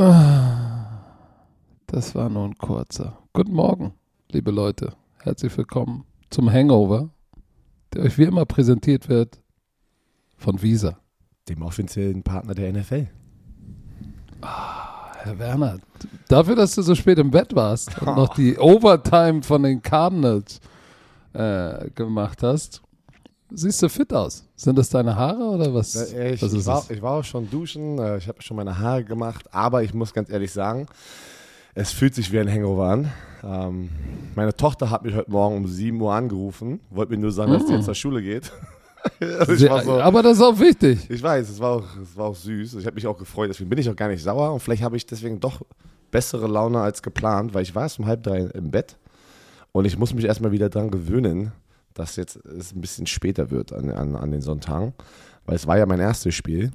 Ah, Das war nur ein kurzer. Guten Morgen, liebe Leute. Herzlich willkommen zum Hangover, der euch wie immer präsentiert wird von Visa. Dem offiziellen Partner der NFL. Herr Werner, dafür, dass du so spät im Bett warst und noch die Overtime von den Cardinals äh, gemacht hast, siehst du fit aus. Sind das deine Haare oder was? Ich, was ich, war, ich war auch schon duschen, äh, ich habe schon meine Haare gemacht, aber ich muss ganz ehrlich sagen, es fühlt sich wie ein Hangover an. Ähm, meine Tochter hat mich heute Morgen um 7 Uhr angerufen, wollte mir nur sagen, dass sie jetzt zur Schule geht. Also war so, Aber das ist auch wichtig. ich weiß, es war auch, es war auch süß. Ich habe mich auch gefreut, deswegen bin ich auch gar nicht sauer und vielleicht habe ich deswegen doch bessere Laune als geplant, weil ich war erst um halb drei im Bett und ich muss mich erstmal wieder dran gewöhnen, dass jetzt es ein bisschen später wird an, an, an den Sonntagen, weil es war ja mein erstes Spiel.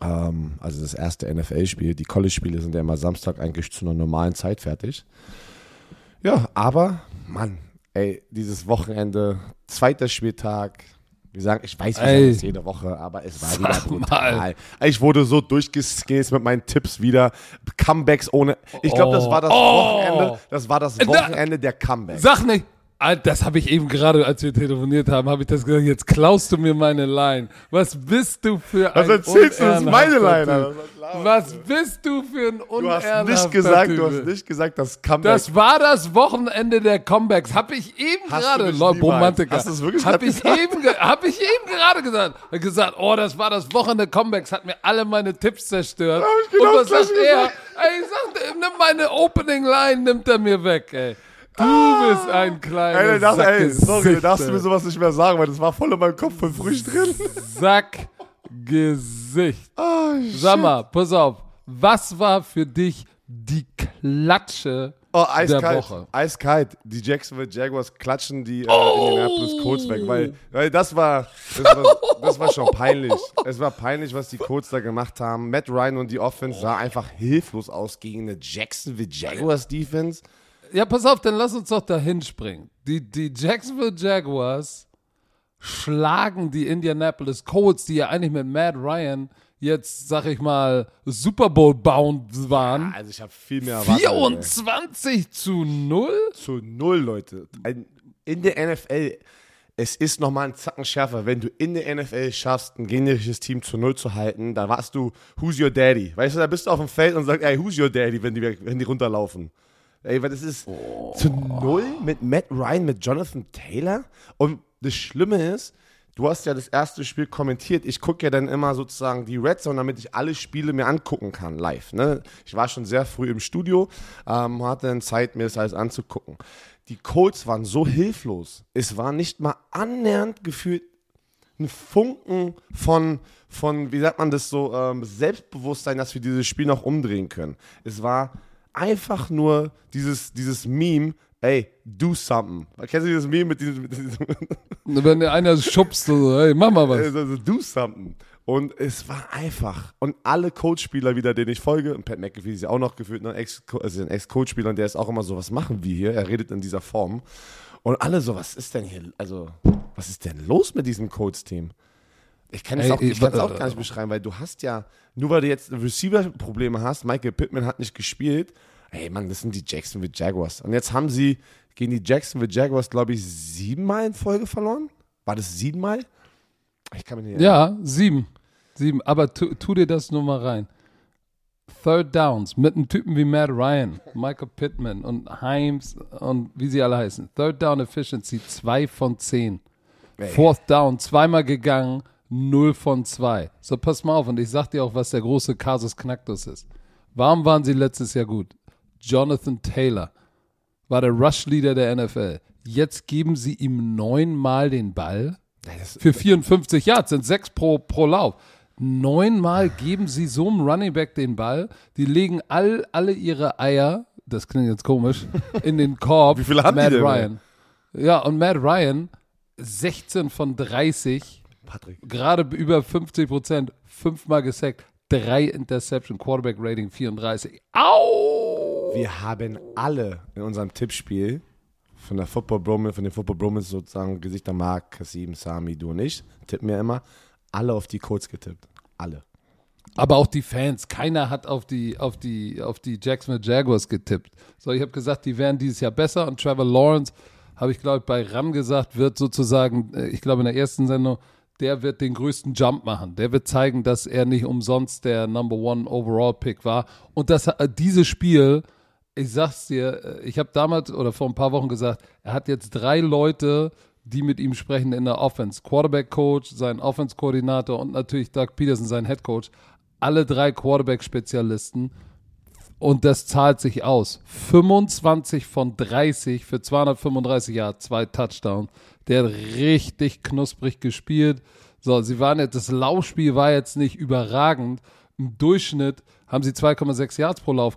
Ähm, also das erste NFL-Spiel. Die College-Spiele sind ja immer Samstag eigentlich zu einer normalen Zeit fertig. Ja, aber, Mann, ey, dieses Wochenende, zweiter Spieltag. Wie sagen, ich weiß, wir das jede Woche, aber es war wieder Sag brutal. mal. Ich wurde so durchgeskillt mit meinen Tipps wieder. Comebacks ohne. Ich glaube, das war das Oh. Wochenende. Das war das Da- Wochenende der Comebacks. Sag nicht. Ah, Das habe ich eben gerade, als wir telefoniert haben, habe ich das gesagt. Jetzt klaust du mir meine Line. Was bist du für ein Was erzählst du? Das ist meine Line. Alter. Was bist du für ein Du hast nicht gesagt, typ. du hast nicht gesagt, das Comeback. Das war das Wochenende der Comebacks. Habe ich eben Hast gerade, Romantiker. hast du es wirklich Habe gerade ich, eben, ge- hab ich eben gerade gesagt. Hab gesagt, oh, das war das Wochenende Comebacks. Hat mir alle meine Tipps zerstört. hab ich genau Und was sagt er? gesagt. Ey, sagt, nimm meine Opening Line, nimmt er mir weg, ey. Du bist ein kleiner Ey, darfst, ey, sorry, darfst du ey. mir sowas nicht mehr sagen, weil das war voll in meinem Kopf von früh drin. Sackgesicht. Oh, Sag mal, pass auf. Was war für dich die Klatsche Oh, der. Woche? Eiskalt. Die Jacksonville Jaguars klatschen die äh, Oh. Indianapolis Colts weg, weil, weil das, war, das, war, das war schon peinlich. Es war peinlich, was die Colts da gemacht haben. Matt Ryan und die Offense sah einfach hilflos aus gegen eine Jacksonville Jaguars Defense. Ja, pass auf, dann lass uns doch da hinspringen. Die, die Jacksonville Jaguars schlagen die Indianapolis Colts, die ja eigentlich mit Matt Ryan jetzt, sag ich mal, Super Bowl bound waren. Also ich habe viel mehr erwartet. ey. 24 zu 0? zu null, Leute. Ein, in der NFL, es ist nochmal ein Zacken schärfer. Wenn du in der NFL schaffst, ein gegnerisches Team zu null zu halten, dann warst du, who's your daddy? Weißt du, da bist du auf dem Feld und sagst, ey, who's your daddy, wenn die, wenn die runterlaufen. Ey, weil das ist zu null mit Matt Ryan, mit Jonathan Taylor. Und das Schlimme ist, du hast ja das erste Spiel kommentiert. Ich gucke ja dann immer sozusagen die Red Zone, damit ich alle Spiele mir angucken kann, live. Ne? Ich war schon sehr früh im Studio, ähm, hatte dann Zeit, mir das alles anzugucken. Die Colts waren so hilflos. Es war nicht mal annähernd gefühlt ein Funken von, von, wie sagt man das so, ähm, Selbstbewusstsein, dass wir dieses Spiel noch umdrehen können. Es war einfach nur dieses, dieses Meme, ey, do something. Kennst du dieses Meme mit diesem, mit diesem Wenn einer schubst, so, hey, mach mal was. also, do something. Und es war einfach. Und alle Coach-Spieler wieder, denen ich folge, und Pat McAfee ist ja auch noch gefühlt, ne, Ex also ein Ex-Coach-Spieler, und der ist auch immer so, was machen wir hier? Er redet in dieser Form. Und alle so, was ist denn hier, also, was ist denn los mit diesem Colts-Team? Ich kann es Ey, auch, ich ich- kann's auch gar nicht beschreiben, weil du hast ja, nur weil du jetzt Receiver-Probleme hast, Michael Pittman hat nicht gespielt, ey Mann, das sind die Jacksonville Jaguars. Und jetzt haben sie gegen die Jacksonville Jaguars, glaube ich, siebenmal in Folge verloren. War das siebenmal? Ich kann mich nicht Ja, sieben. Sieben. Aber tu, tu dir das nur mal rein. Third Downs mit einem Typen wie Matt Ryan, Michael Pittman und Himes und wie sie alle heißen. Third Down Efficiency 2 von 10. Fourth Down zweimal gegangen, 0 von 2. So, pass mal auf und ich sag dir auch, was der große Kasus Knacktus ist. Warum waren sie letztes Jahr gut? Jonathan Taylor war der Rush-Leader der NFL. Jetzt geben sie ihm neunmal den Ball für 54 Yards, sind sechs pro, pro Lauf. Neunmal geben sie so einem Running Back den Ball. Die legen all, alle ihre Eier, das klingt jetzt komisch, in den Korb. Wie viele haben die Matt denn, Ryan. Ja, und Matt Ryan, 16 von 30, Patrick. gerade über 50 Prozent, fünfmal gesackt, drei Interception, Quarterback Rating 34. Au! Wir haben alle in unserem Tippspiel von der Football Bromance, von den Football Bromance sozusagen Gesichter Mark, Kasim, Sami, du und ich, tippen wir immer, alle auf die Colts getippt. Alle. Aber auch die Fans, keiner hat auf die, auf die, auf die Jacksonville Jaguars getippt. So, ich habe gesagt, die wären dieses Jahr besser und Trevor Lawrence, habe ich glaube ich bei RAM gesagt, wird sozusagen, äh, ich glaube in der ersten Sendung, der wird den größten Jump machen. Der wird zeigen, dass er nicht umsonst der Number One Overall Pick war. Und das, äh, dieses Spiel, ich sag's dir, äh, ich habe damals oder vor ein paar Wochen gesagt, er hat jetzt drei Leute, die mit ihm sprechen in der Offense. Quarterback Coach, sein Offense Koordinator und natürlich Doug Peterson, sein Head Coach alle drei Quarterback-Spezialisten und das zahlt sich aus. 25 von 30 für 235 Jahre, zwei Touchdowns. Der hat richtig knusprig gespielt. So, sie waren jetzt, das Laufspiel war jetzt nicht überragend. Im Durchschnitt haben sie 2,6 Yards pro Lauf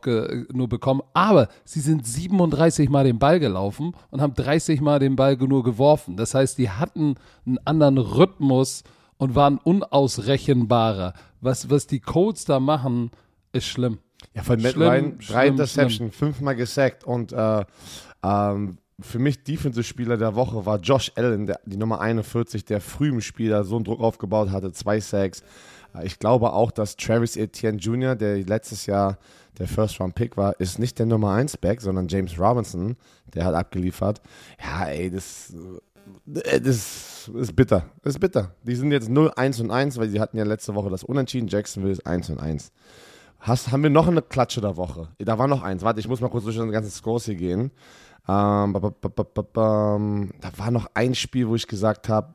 nur bekommen, aber sie sind 37 Mal den Ball gelaufen und haben 30 Mal den Ball nur geworfen. Das heißt, die hatten einen anderen Rhythmus und waren unausrechenbarer. Was, was die Colts da machen, ist schlimm. Ja, von Matt schlimm, Ryan, drei Interception, fünfmal gesackt und äh, ähm, für mich Defensive-Spieler der Woche war Josh Allen, der, die Nummer 41, der früh im Spiel so einen Druck aufgebaut hatte, zwei Sacks. Äh, ich glaube auch, dass Travis Etienne Jr., der letztes Jahr der First-Round-Pick war, ist nicht der Nummer 1-Back, sondern James Robinson, der hat abgeliefert. Ja, ey, das äh, das ist bitter. Das ist bitter. Die sind jetzt 0, 1 und 1, weil sie hatten ja letzte Woche das Unentschieden. Jacksonville ist 1 und 1. Hast, haben wir noch eine Klatsche der Woche? Da war noch eins. Warte, ich muss mal kurz durch den ganzen Scores hier gehen. Ähm, da war noch ein Spiel, wo ich gesagt habe,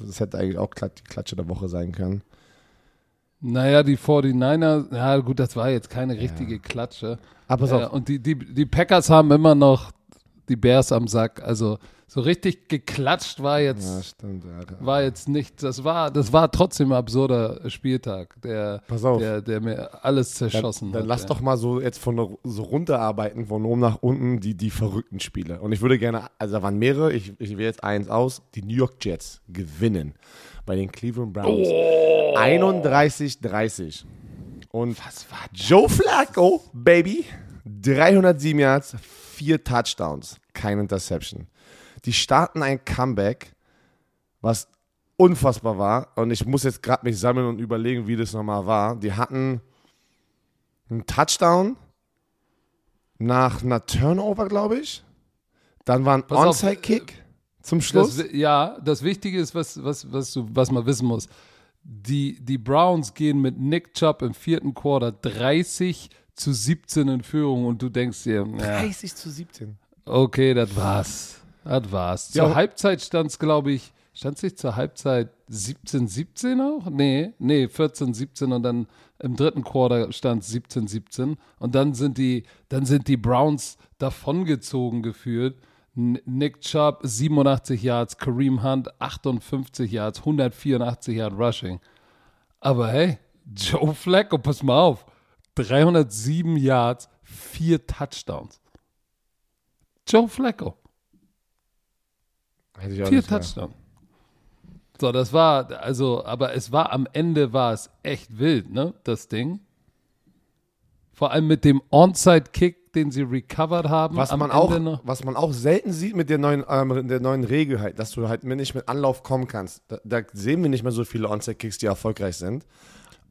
das hätte eigentlich auch die Klatsche der Woche sein können. Naja, die 49ers, ja gut, das war jetzt keine richtige ja. Klatsche. Aber so. Äh, und die, die, die Packers haben immer noch die Bears am Sack. Also so richtig geklatscht war jetzt, ja, stimmt, ja. war jetzt nicht, das war, das war trotzdem ein absurder Spieltag, der, der, der mir alles zerschossen dann, dann hat. lass ja. doch mal so jetzt von so runterarbeiten, von oben nach unten, die, die verrückten Spiele. Und ich würde gerne, also da waren mehrere, ich, ich wähle jetzt eins aus, die New York Jets gewinnen bei den Cleveland Browns. Oh. 31-30. Und Was war Joe Flacco, Baby, 307 Yards, vier Touchdowns, kein Interception. Die starten ein Comeback, was unfassbar war. Und ich muss jetzt gerade mich sammeln und überlegen, wie das nochmal war. Die hatten einen Touchdown nach einer Turnover, glaube ich. Dann war ein Onside-Kick zum Schluss. Das, ja, das Wichtige ist, was, was, was, du, was man wissen muss. Die, die Browns gehen mit Nick Chubb im vierten Quarter 30 zu 17 in Führung und du denkst dir, ja, 30 zu 17. Okay, das war's. Das war's. Zur ja. Halbzeit stand es, glaube ich, stand es nicht zur Halbzeit 17, 17 auch? Nee, nee, 14, 17 und dann im dritten Quarter stand es 17, 17 und dann sind die, dann sind die Browns davongezogen geführt. Nick Chubb 87 Yards, Kareem Hunt 58 Yards, 184 Yards Rushing. Aber hey, Joe Flacco, pass mal auf, 307 Yards, vier Touchdowns. Joe Flacco. Vier Touchdowns. So, das war, also, aber es war am Ende war es echt wild, ne, das Ding. Vor allem mit dem Onside-Kick, den sie recovered haben. Was, man auch, was man auch selten sieht mit der neuen, ähm, der neuen Regel halt, dass du halt nicht mit Anlauf kommen kannst. Da, da sehen wir nicht mehr so viele Onside-Kicks, die erfolgreich sind.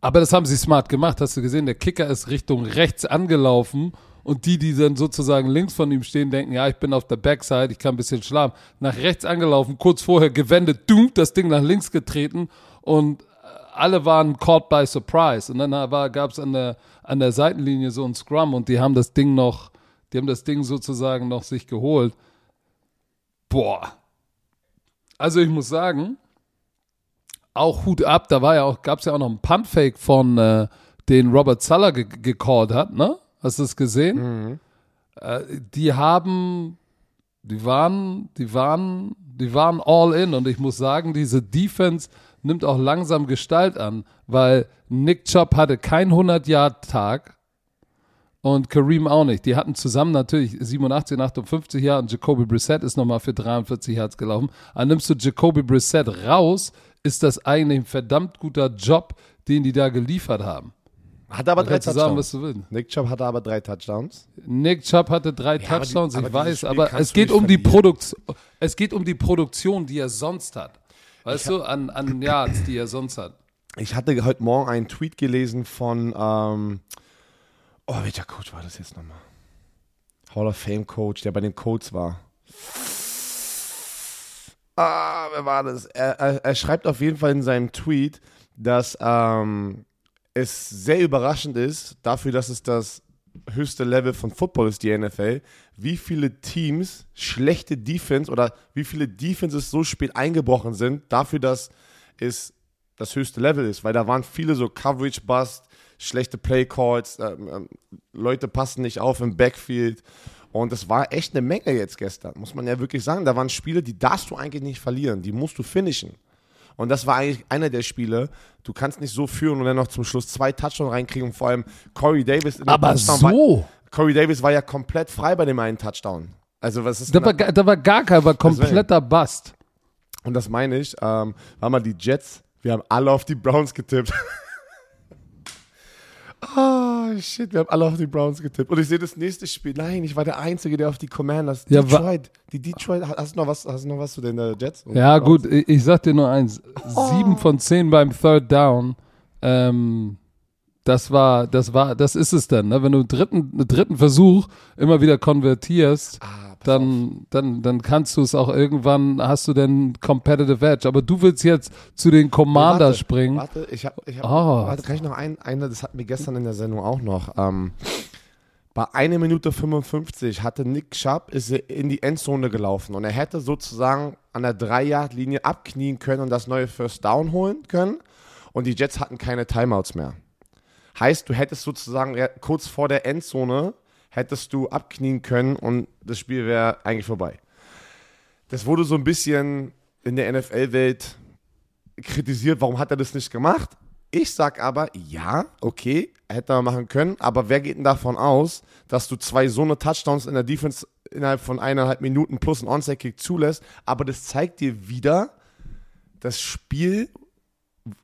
Aber das haben sie smart gemacht, hast du gesehen? Der Kicker ist Richtung rechts angelaufen und die, die dann sozusagen links von ihm stehen, denken, ja, ich bin auf der Backside, ich kann ein bisschen schlafen. Nach rechts angelaufen, kurz vorher gewendet, dumm, das Ding nach links getreten und alle waren caught by surprise. Und dann gab es an der, an der Seitenlinie so ein Scrum und die haben das Ding noch, die haben das Ding sozusagen noch sich geholt. Boah. Also ich muss sagen, auch Hut ab, da war ja auch, gab es ja auch noch einen Pumpfake von, äh, den Robert Suller ge gecallt hat, ne? Hast du es gesehen? Mhm. Äh, die haben, die waren, die waren, die waren all in und ich muss sagen, diese Defense nimmt auch langsam Gestalt an, weil Nick Chubb hatte keinen 100-Yard-Tag und Kareem auch nicht. Die hatten zusammen natürlich 87, 58 Jahre und Jacoby Brissett ist nochmal für 43 Yards gelaufen. Aber nimmst du Jacoby Brissett raus, ist das eigentlich ein verdammt guter Job, den die da geliefert haben. Hat aber drei Touchdowns. Sagen, was du willst. Nick Chubb hatte aber drei Touchdowns. Nick Chubb hatte drei ja, Touchdowns, aber die, aber ich weiß, aber es geht um die Produktion, es geht um die Produktion, die er sonst hat. Weißt hab, du, an, an Yards, die er sonst hat. ich hatte heute Morgen einen Tweet gelesen von, ähm, oh, welcher Coach war das jetzt nochmal? Hall of Fame Coach, der bei den Colts war. Ah, wer war das? Er, er, er schreibt auf jeden Fall in seinem Tweet, dass ähm, es sehr überraschend ist, dafür, dass es das höchste Level von Football ist, die NFL, wie viele Teams schlechte Defense oder wie viele Defenses so spät eingebrochen sind, dafür, dass es das höchste Level ist. Weil da waren viele so Coverage-Bust, schlechte Play-Calls, äh, äh, Leute passen nicht auf im Backfield. Und das war echt eine Menge jetzt gestern, muss man ja wirklich sagen. Da waren Spiele, die darfst du eigentlich nicht verlieren, die musst du finishen. Und das war eigentlich einer der Spiele. Du kannst nicht so führen und dann noch zum Schluss zwei Touchdowns reinkriegen. Und vor allem Corey Davis. Aber Touchdown so. War, Corey Davis war ja komplett frei bei dem einen Touchdown. Also was ist Da war, da war gar kein, war kompletter Bust. Und das meine ich, ähm, war mal die Jets, wir haben alle auf die Browns getippt. Ah, shit, wir haben alle auf die Browns getippt. Und ich sehe das nächste Spiel. Nein, ich war der Einzige, der auf die Commanders. Ja, Detroit. Die Detroit. Hast du noch was, hast du noch was zu den äh, Jets? Ja, Browns? gut, ich, ich sag dir nur eins. Sieben von zehn beim Third Down. Ähm, das war, das war, das ist es dann, ne? Wenn du einen dritten, einen dritten Versuch immer wieder konvertierst, Ah. Dann, dann, dann kannst du es auch irgendwann, hast du den Competitive Edge. Aber du willst jetzt zu den Commander Warte, springen. Warte, ich habe, ich hab, Oh. warte, kann ich noch ein, eine, das hatten wir gestern in der Sendung auch noch. Ähm, bei 1 Minute 55 hatte Nick Schapp ist in die Endzone gelaufen und er hätte sozusagen an der 3-Yard-Linie abknien können und das neue First Down holen können und die Jets hatten keine Timeouts mehr. Heißt, du hättest sozusagen kurz vor der Endzone hättest du abknien können und das Spiel wäre eigentlich vorbei. Das wurde so ein bisschen in der NFL-Welt kritisiert, warum hat er das nicht gemacht? Ich sag aber, ja, okay, hätte er machen können, aber wer geht denn davon aus, dass du zwei so eine Touchdowns in der Defense innerhalb von eineinhalb Minuten plus ein Onside-Kick zulässt? Aber das zeigt dir wieder, das Spiel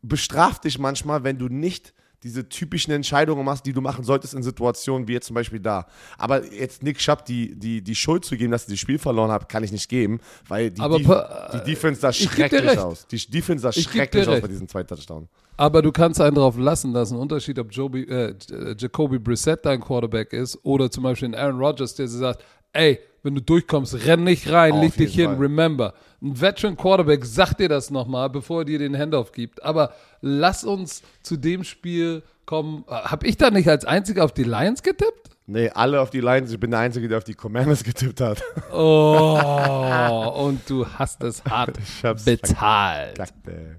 bestraft dich manchmal, wenn du nicht diese typischen Entscheidungen machst, die du machen solltest in Situationen wie jetzt zum Beispiel da. Aber jetzt Nick Schapp die, die, die Schuld zu geben, dass sie das Spiel verloren hat, kann ich nicht geben, weil die, Aber pa- die Defense sah schrecklich aus. Die Defense sah Ich schrecklich aus bei diesen zwei Touchdowns. Aber du kannst einen drauf lassen, dass ein Unterschied, ob Joby, äh, Jacoby Brissett dein Quarterback ist oder zum Beispiel ein Aaron Rodgers, der sagt, ey, wenn du durchkommst, renn nicht rein, leg dich hin, Fall. remember. Ein Veteran Quarterback sagt dir das nochmal, bevor er dir den Handoff gibt. Aber lass uns zu dem Spiel kommen. Hab ich da nicht als einziger auf die Lions getippt? Nee, alle auf die Lions. Ich bin der Einzige, der auf die Commanders getippt hat. Oh, und du hast es hart Ich hab's bezahlt. verkackt, ey.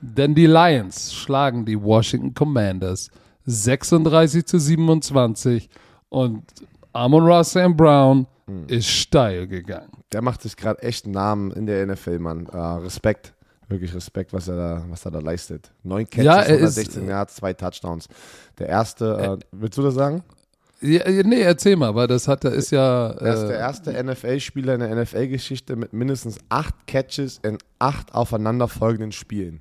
Denn die Lions schlagen die Washington Commanders 36 zu 27 und Amon Ross St. Brown Hm. ist steil gegangen. Der macht sich gerade echt einen Namen in der NFL, Mann. Äh, Respekt. Wirklich Respekt, was er da, was er da leistet. Neun Catches, Ja, er ist- 116 Yards, zwei Touchdowns. Der erste, äh, willst du das sagen? Ja, ja, nee, erzähl mal, weil das hat, er ist ja. Er ist der Äh, erste NFL-Spieler in der NFL-Geschichte mit mindestens acht Catches in acht aufeinanderfolgenden Spielen.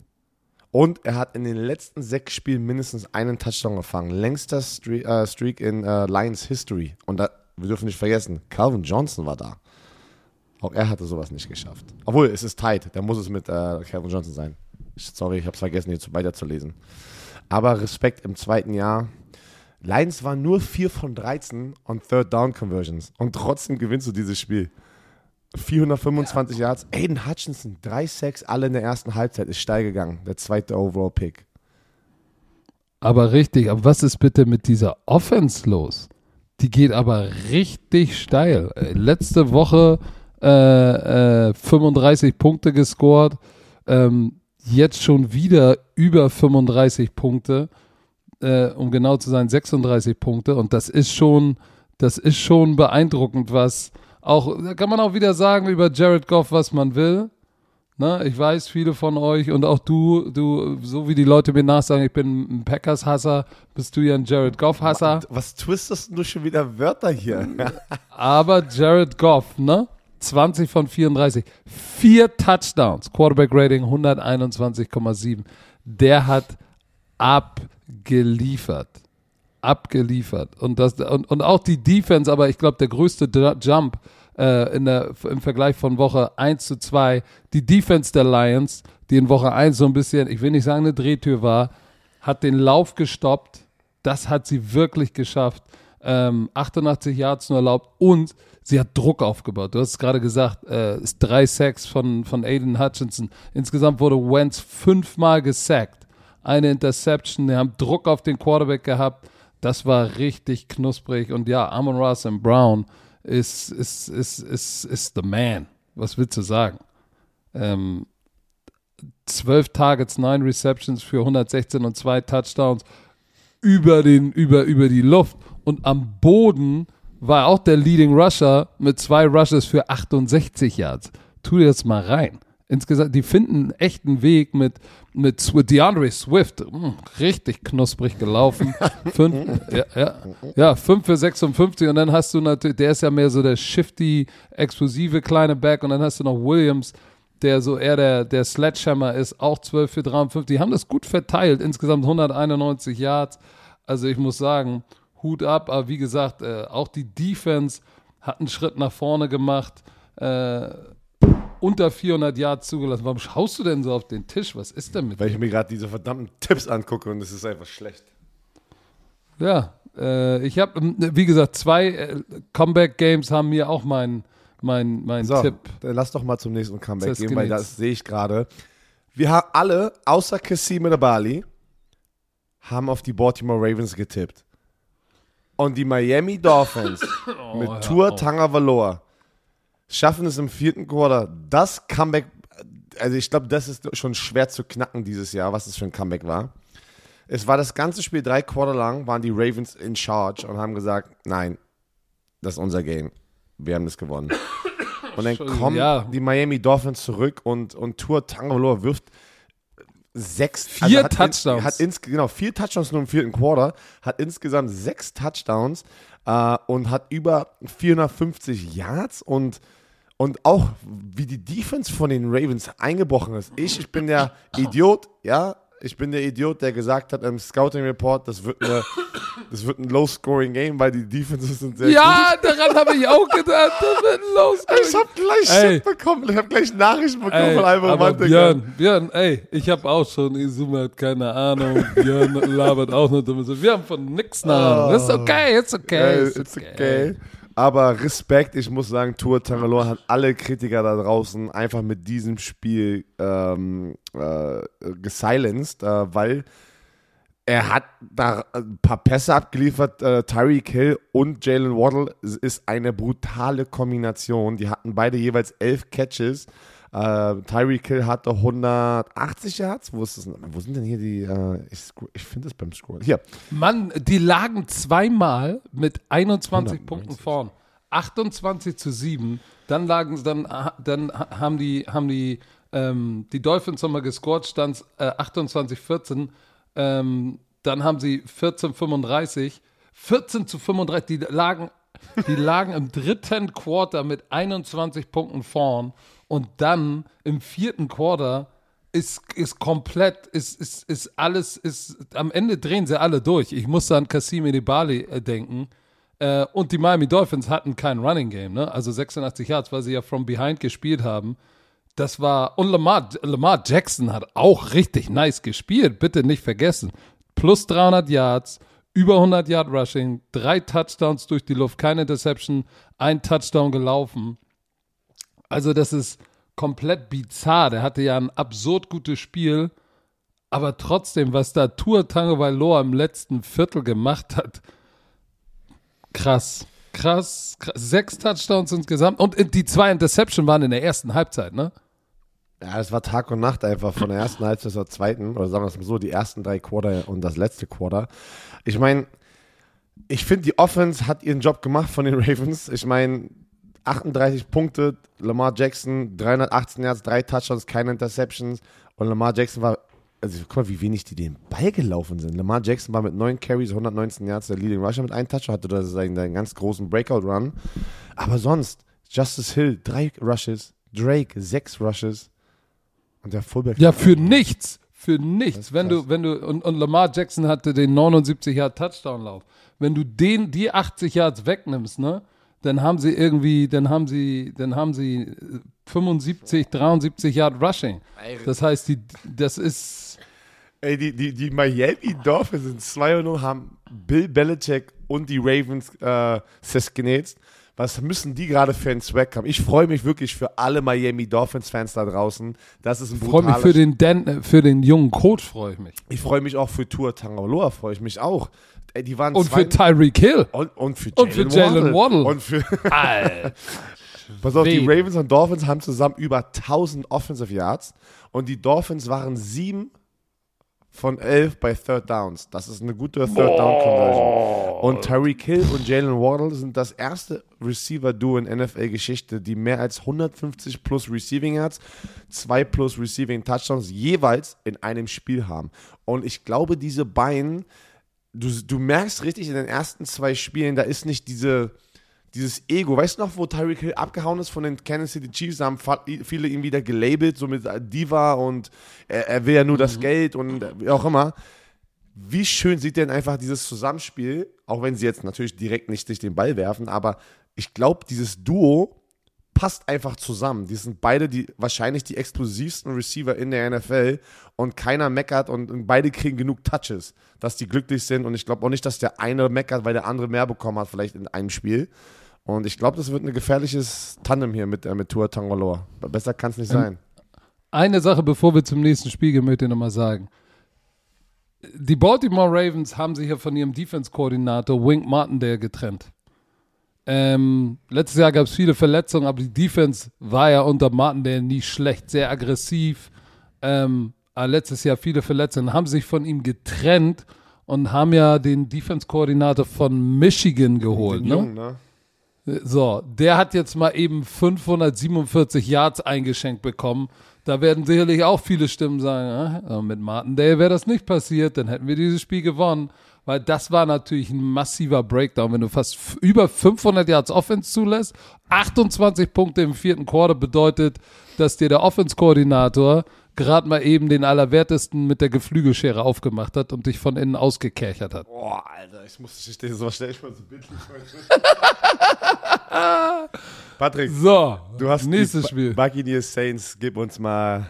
Und er hat in den letzten sechs Spielen mindestens einen Touchdown gefangen. Längster Streak, äh, Streak in äh, Lions History. Und da, wir dürfen nicht vergessen, Calvin Johnson war da. Auch er hatte sowas nicht geschafft. Obwohl, es ist tight. Da muss es mit äh, Calvin Johnson sein. Sorry, ich habe es vergessen, hier zu- weiterzulesen. Aber Respekt im zweiten Jahr. Lions waren nur 4 von 13 on Third Down Conversions. Und trotzdem gewinnst du dieses Spiel. 425 Yards. Aiden Hutchinson, 3 Sacks, alle in der ersten Halbzeit, ist steil gegangen. Der zweite Overall Pick. aber richtig, aber was ist bitte mit dieser Offense los? Die geht aber richtig steil. Äh, Letzte Woche äh, äh, 35 Punkte gescored. Ähm, jetzt schon wieder über 35 Punkte. Äh, um genau zu sein, 36 Punkte. Und das ist schon, das ist schon beeindruckend, was auch, da kann man auch wieder sagen über Jared Goff, was man will. Ne, ich weiß, viele von euch und auch du, du, so wie die Leute mir nachsagen, ich bin ein Packers-Hasser, bist du ja ein Jared Goff-Hasser. Was twistest du schon wieder Wörter hier? Aber Jared Goff, ne? 20 von 34. Vier Touchdowns. Quarterback-Rating 121,7. Der hat abgeliefert. Abgeliefert. Und, das, und, und auch die Defense, aber ich glaube, der größte Ju- Jump äh, in der, im Vergleich von Woche 1 zu 2. Die Defense der Lions, die in Woche 1 so ein bisschen, ich will nicht sagen eine Drehtür war, hat den Lauf gestoppt. Das hat sie wirklich geschafft. Ähm, 88 Yards nur erlaubt und sie hat Druck aufgebaut. Du hast es gerade gesagt, äh, drei Sacks von, von Aiden Hutchinson. Insgesamt wurde Wentz fünfmal gesackt. Eine Interception, die haben Druck auf den Quarterback gehabt. Das war richtig knusprig. Und ja, Amon Ross und Brown ist, ist, ist, ist, ist the man. Was willst du sagen? Ähm, 12 Targets, 9 Receptions für 116 und 2 Touchdowns über, den, über, über die Luft. Und am Boden war auch der Leading Rusher mit zwei Rushes für 68 Yards. Tu dir das mal rein. Insgesamt, die finden echt einen Weg mit, mit DeAndre Swift. Mh, hm, richtig knusprig gelaufen. fünf, ja, ja, ja, 5 für 56 und dann hast du natürlich, der ist ja mehr so der shifty, explosive kleine Back und dann hast du noch Williams, der so eher der, der Sledgehammer ist, auch 12 für 53. Die haben das gut verteilt, insgesamt 191 Yards. Also ich muss sagen, Hut ab, aber wie gesagt, äh, auch die Defense hat einen Schritt nach vorne gemacht. Äh, unter 400 Yards zugelassen. Warum schaust du denn so auf den Tisch? Was ist denn mit Weil ich mir gerade diese verdammten Tipps angucke und es ist einfach schlecht. Ja, äh, ich habe, wie gesagt, zwei äh, Comeback-Games haben mir auch mein, mein, mein so, Tipp. Dann lass doch mal zum nächsten Comeback gehen, weil das sehe ich gerade. Wir haben alle, außer Kassim Bali, haben auf die Baltimore Ravens getippt. Und die Miami Dolphins oh, mit Tour Tanger schaffen es im vierten Quarter, das Comeback, also ich glaube, das ist schon schwer zu knacken dieses Jahr, was es für ein Comeback war. Es war das ganze Spiel drei Quarter lang, waren die Ravens in charge und haben gesagt, nein, das ist unser Game. Wir haben das gewonnen. Und dann kommen ja. die Miami Dolphins zurück und, und Tour Tagovailoa wirft sechs vier also hat Touchdowns. In, hat ins, genau vier Touchdowns nur im vierten Quarter, hat insgesamt sechs Touchdowns äh, und hat über 450 Yards und und auch wie die Defense von den Ravens eingebrochen ist. Ich, ich bin der Idiot, ja, ich bin der Idiot, der gesagt hat im Scouting Report, das wird, eine, das wird ein Low-Scoring-Game, weil die Defenses sind sehr Ja, gut. daran habe ich auch gedacht, das wird ein Low-Scoring. Ich habe gleich ey. Shit bekommen, ich habe gleich Nachrichten bekommen ey, von einem aber Björn, Björn, ey, ich habe auch schon, Izuma hat keine Ahnung, Björn labert auch nur dumme Wir haben von nix eine Ahnung. Das ist okay, it's okay. It's, it's okay. okay. Aber Respekt, ich muss sagen, Tour Tangalor hat alle Kritiker da draußen einfach mit diesem Spiel ähm, äh, gesilenced, äh, weil er hat da ein paar Pässe abgeliefert. Äh, Tyreek Hill und Jalen Waddle ist eine brutale Kombination. Die hatten beide jeweils elf Catches. Äh, Tyreek Hill hatte 180 Yards. Wo, ist das, wo sind denn hier die? Äh, ich, ich finde es beim Scrollen. Hier. Mann, die lagen zweimal mit 21 Punkten vorn. 28 zu 7. Dann lagen dann, dann haben die, haben die, ähm, die Dolphins nochmal gescored, stand äh, 28 14. Ähm, dann haben sie 14 35. 14 zu 35. Die lagen, die lagen im dritten Quarter mit 21 Punkten vorn und dann im vierten Quarter ist, ist komplett, ist, ist, ist alles, ist, am Ende drehen sie alle durch. Ich musste an Kasim Bali äh, denken. Äh, und die Miami Dolphins hatten kein Running Game, ne? Also 86 Yards, weil sie ja from behind gespielt haben. Das war, und Lamar, Lamar Jackson hat auch richtig nice gespielt, bitte nicht vergessen. Plus 300 Yards, über 100 Yard Rushing, drei Touchdowns durch die Luft, keine Interception, ein Touchdown gelaufen. Also das ist komplett bizarr. Der hatte ja ein absurd gutes Spiel, aber trotzdem, was da Tour Tango Vailoa im letzten Viertel gemacht hat, krass. Krass, krass. Sechs Touchdowns insgesamt. Und die zwei Interception waren in der ersten Halbzeit, ne? Ja, es war Tag und Nacht einfach von der ersten Halbzeit zur zweiten. Oder sagen wir es mal so, die ersten drei Quarter und das letzte Quarter. Ich meine, ich finde, die Offense hat ihren Job gemacht von den Ravens. Ich meine, 38 Punkte, Lamar Jackson 318 Yards, drei Touchdowns, keine Interceptions und Lamar Jackson war, also guck mal, wie wenig die den Ball gelaufen sind. Lamar Jackson war mit 9 Carries, 119 Yards, der Leading Rusher mit einem Touchdown, hatte da seinen, seinen ganz großen Breakout-Run. Aber sonst, Justice Hill, drei Rushes, Drake, sechs Rushes und der Fullback. Ja, für nichts. Für nichts. Wenn du, wenn du, und, und Lamar Jackson hatte den 79 Yard Touchdown-Lauf. Wenn du den, die 80 Yards wegnimmst, ne, dann haben sie irgendwie, dann haben sie, dann haben sie äh, 75, 73 Yard Rushing. Das heißt, die, das ist, Ey, die, die, die Miami Dolphins sind 2-0, haben Bill Belichick und die Ravens äh, sesgenetzt. Was müssen die gerade für einen Swag haben? Ich freue mich wirklich für alle Miami Dolphins-Fans da draußen. Das ist ein ich freue mich brutaler für den, Dan, äh, für den jungen Coach, freue ich mich. Ich freue mich auch für Tour Tangaloa, freue ich mich auch. Ey, die waren Und zwei- für Tyreek Hill. und, und für Jalen Waddle. Und für, Alter. pass auf, die Wen? Ravens und Dolphins haben zusammen über 1000 Offensive Yards und die Dolphins waren sieben von elf bei Third Downs. Das ist eine gute Third Down Conversion. Und Tyreek Hill und Jalen Waddle sind das erste Receiver-Duo in NFL-Geschichte, die mehr als 150 plus Receiving Yards, zwei plus Receiving Touchdowns jeweils in einem Spiel haben. Und ich glaube, diese beiden, du, du merkst richtig in den ersten zwei Spielen, da ist nicht diese, dieses Ego. Weißt du noch, wo Tyreek Hill abgehauen ist von den Kansas City Chiefs? Da haben viele ihn wieder gelabelt, so mit Diva und er, er will ja nur das Geld und wie auch immer. Wie schön sieht denn einfach dieses Zusammenspiel, auch wenn sie jetzt natürlich direkt nicht sich den Ball werfen, aber ich glaube, dieses Duo passt einfach zusammen. Die sind beide die wahrscheinlich die explosivsten Receiver in der NFL und keiner meckert und, und beide kriegen genug Touches, dass die glücklich sind und ich glaube auch nicht, dass der eine meckert, weil der andere mehr bekommen hat, vielleicht in einem Spiel. Und ich glaube, das wird ein gefährliches Tandem hier mit, äh, mit Tua Tangoloa. Besser kann es nicht sein. Eine Sache, bevor wir zum nächsten Spiel gehen, möchte ich nochmal sagen. Die Baltimore Ravens haben sich ja von ihrem Defense-Koordinator Wink Martindale getrennt. Ähm, letztes Jahr gab es viele Verletzungen, aber die Defense war ja unter Martindale nie schlecht, sehr aggressiv. Ähm, letztes Jahr viele Verletzungen, haben sich von ihm getrennt und haben ja den Defense-Koordinator von Michigan geholt. Ne? Jungen, ne? So, der hat jetzt mal eben 547 Yards eingeschenkt bekommen. Da werden sicherlich auch viele Stimmen sagen, äh, mit Martindale wäre das nicht passiert, dann hätten wir dieses Spiel gewonnen. Weil das war natürlich ein massiver Breakdown, wenn du fast über 500 Yards Offense zulässt. 28 Punkte im vierten Quarter bedeutet, dass dir der Offense-Koordinator gerade mal eben den Allerwertesten mit der Geflügelschere aufgemacht hat und dich von innen ausgekerchert hat. Boah, Alter, ich muss ich stehe so ich mal so bildlich. Patrick, So, du hast nächstes Spiel. Buccaneers Saints, gib uns mal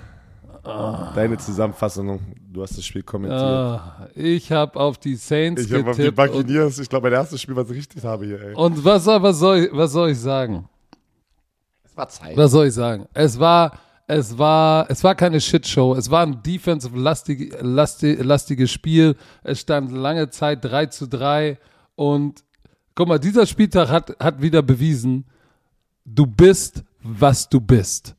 deine Zusammenfassung. Du hast das Spiel kommentiert. Ah, ich habe auf die Saints ich habe auf die getippt. und, Buccaneers, ich glaube, mein erstes Spiel, was ich richtig habe hier, ey. und was soll, was, soll, ich- was soll ich sagen? Es war Zeit. Was soll ich sagen? Es war, es war, es war keine Shitshow. Es war ein defensive-lastiges lasti, lastiges Spiel. Es stand lange Zeit 3 zu 3. Und guck mal, dieser Spieltag hat, hat wieder bewiesen, du bist, was du bist.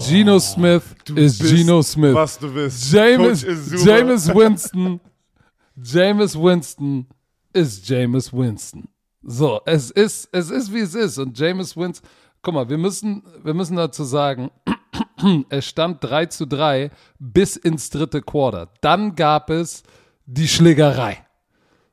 Geno Smith ist Geno Smith. Was du bist. James. James Winston, James Winston ist James Winston. So, es ist, es ist wie es ist. Und James Winston, guck mal, wir müssen, wir müssen dazu sagen, es stand 3 zu 3 bis ins dritte Quarter. Dann gab es die Schlägerei.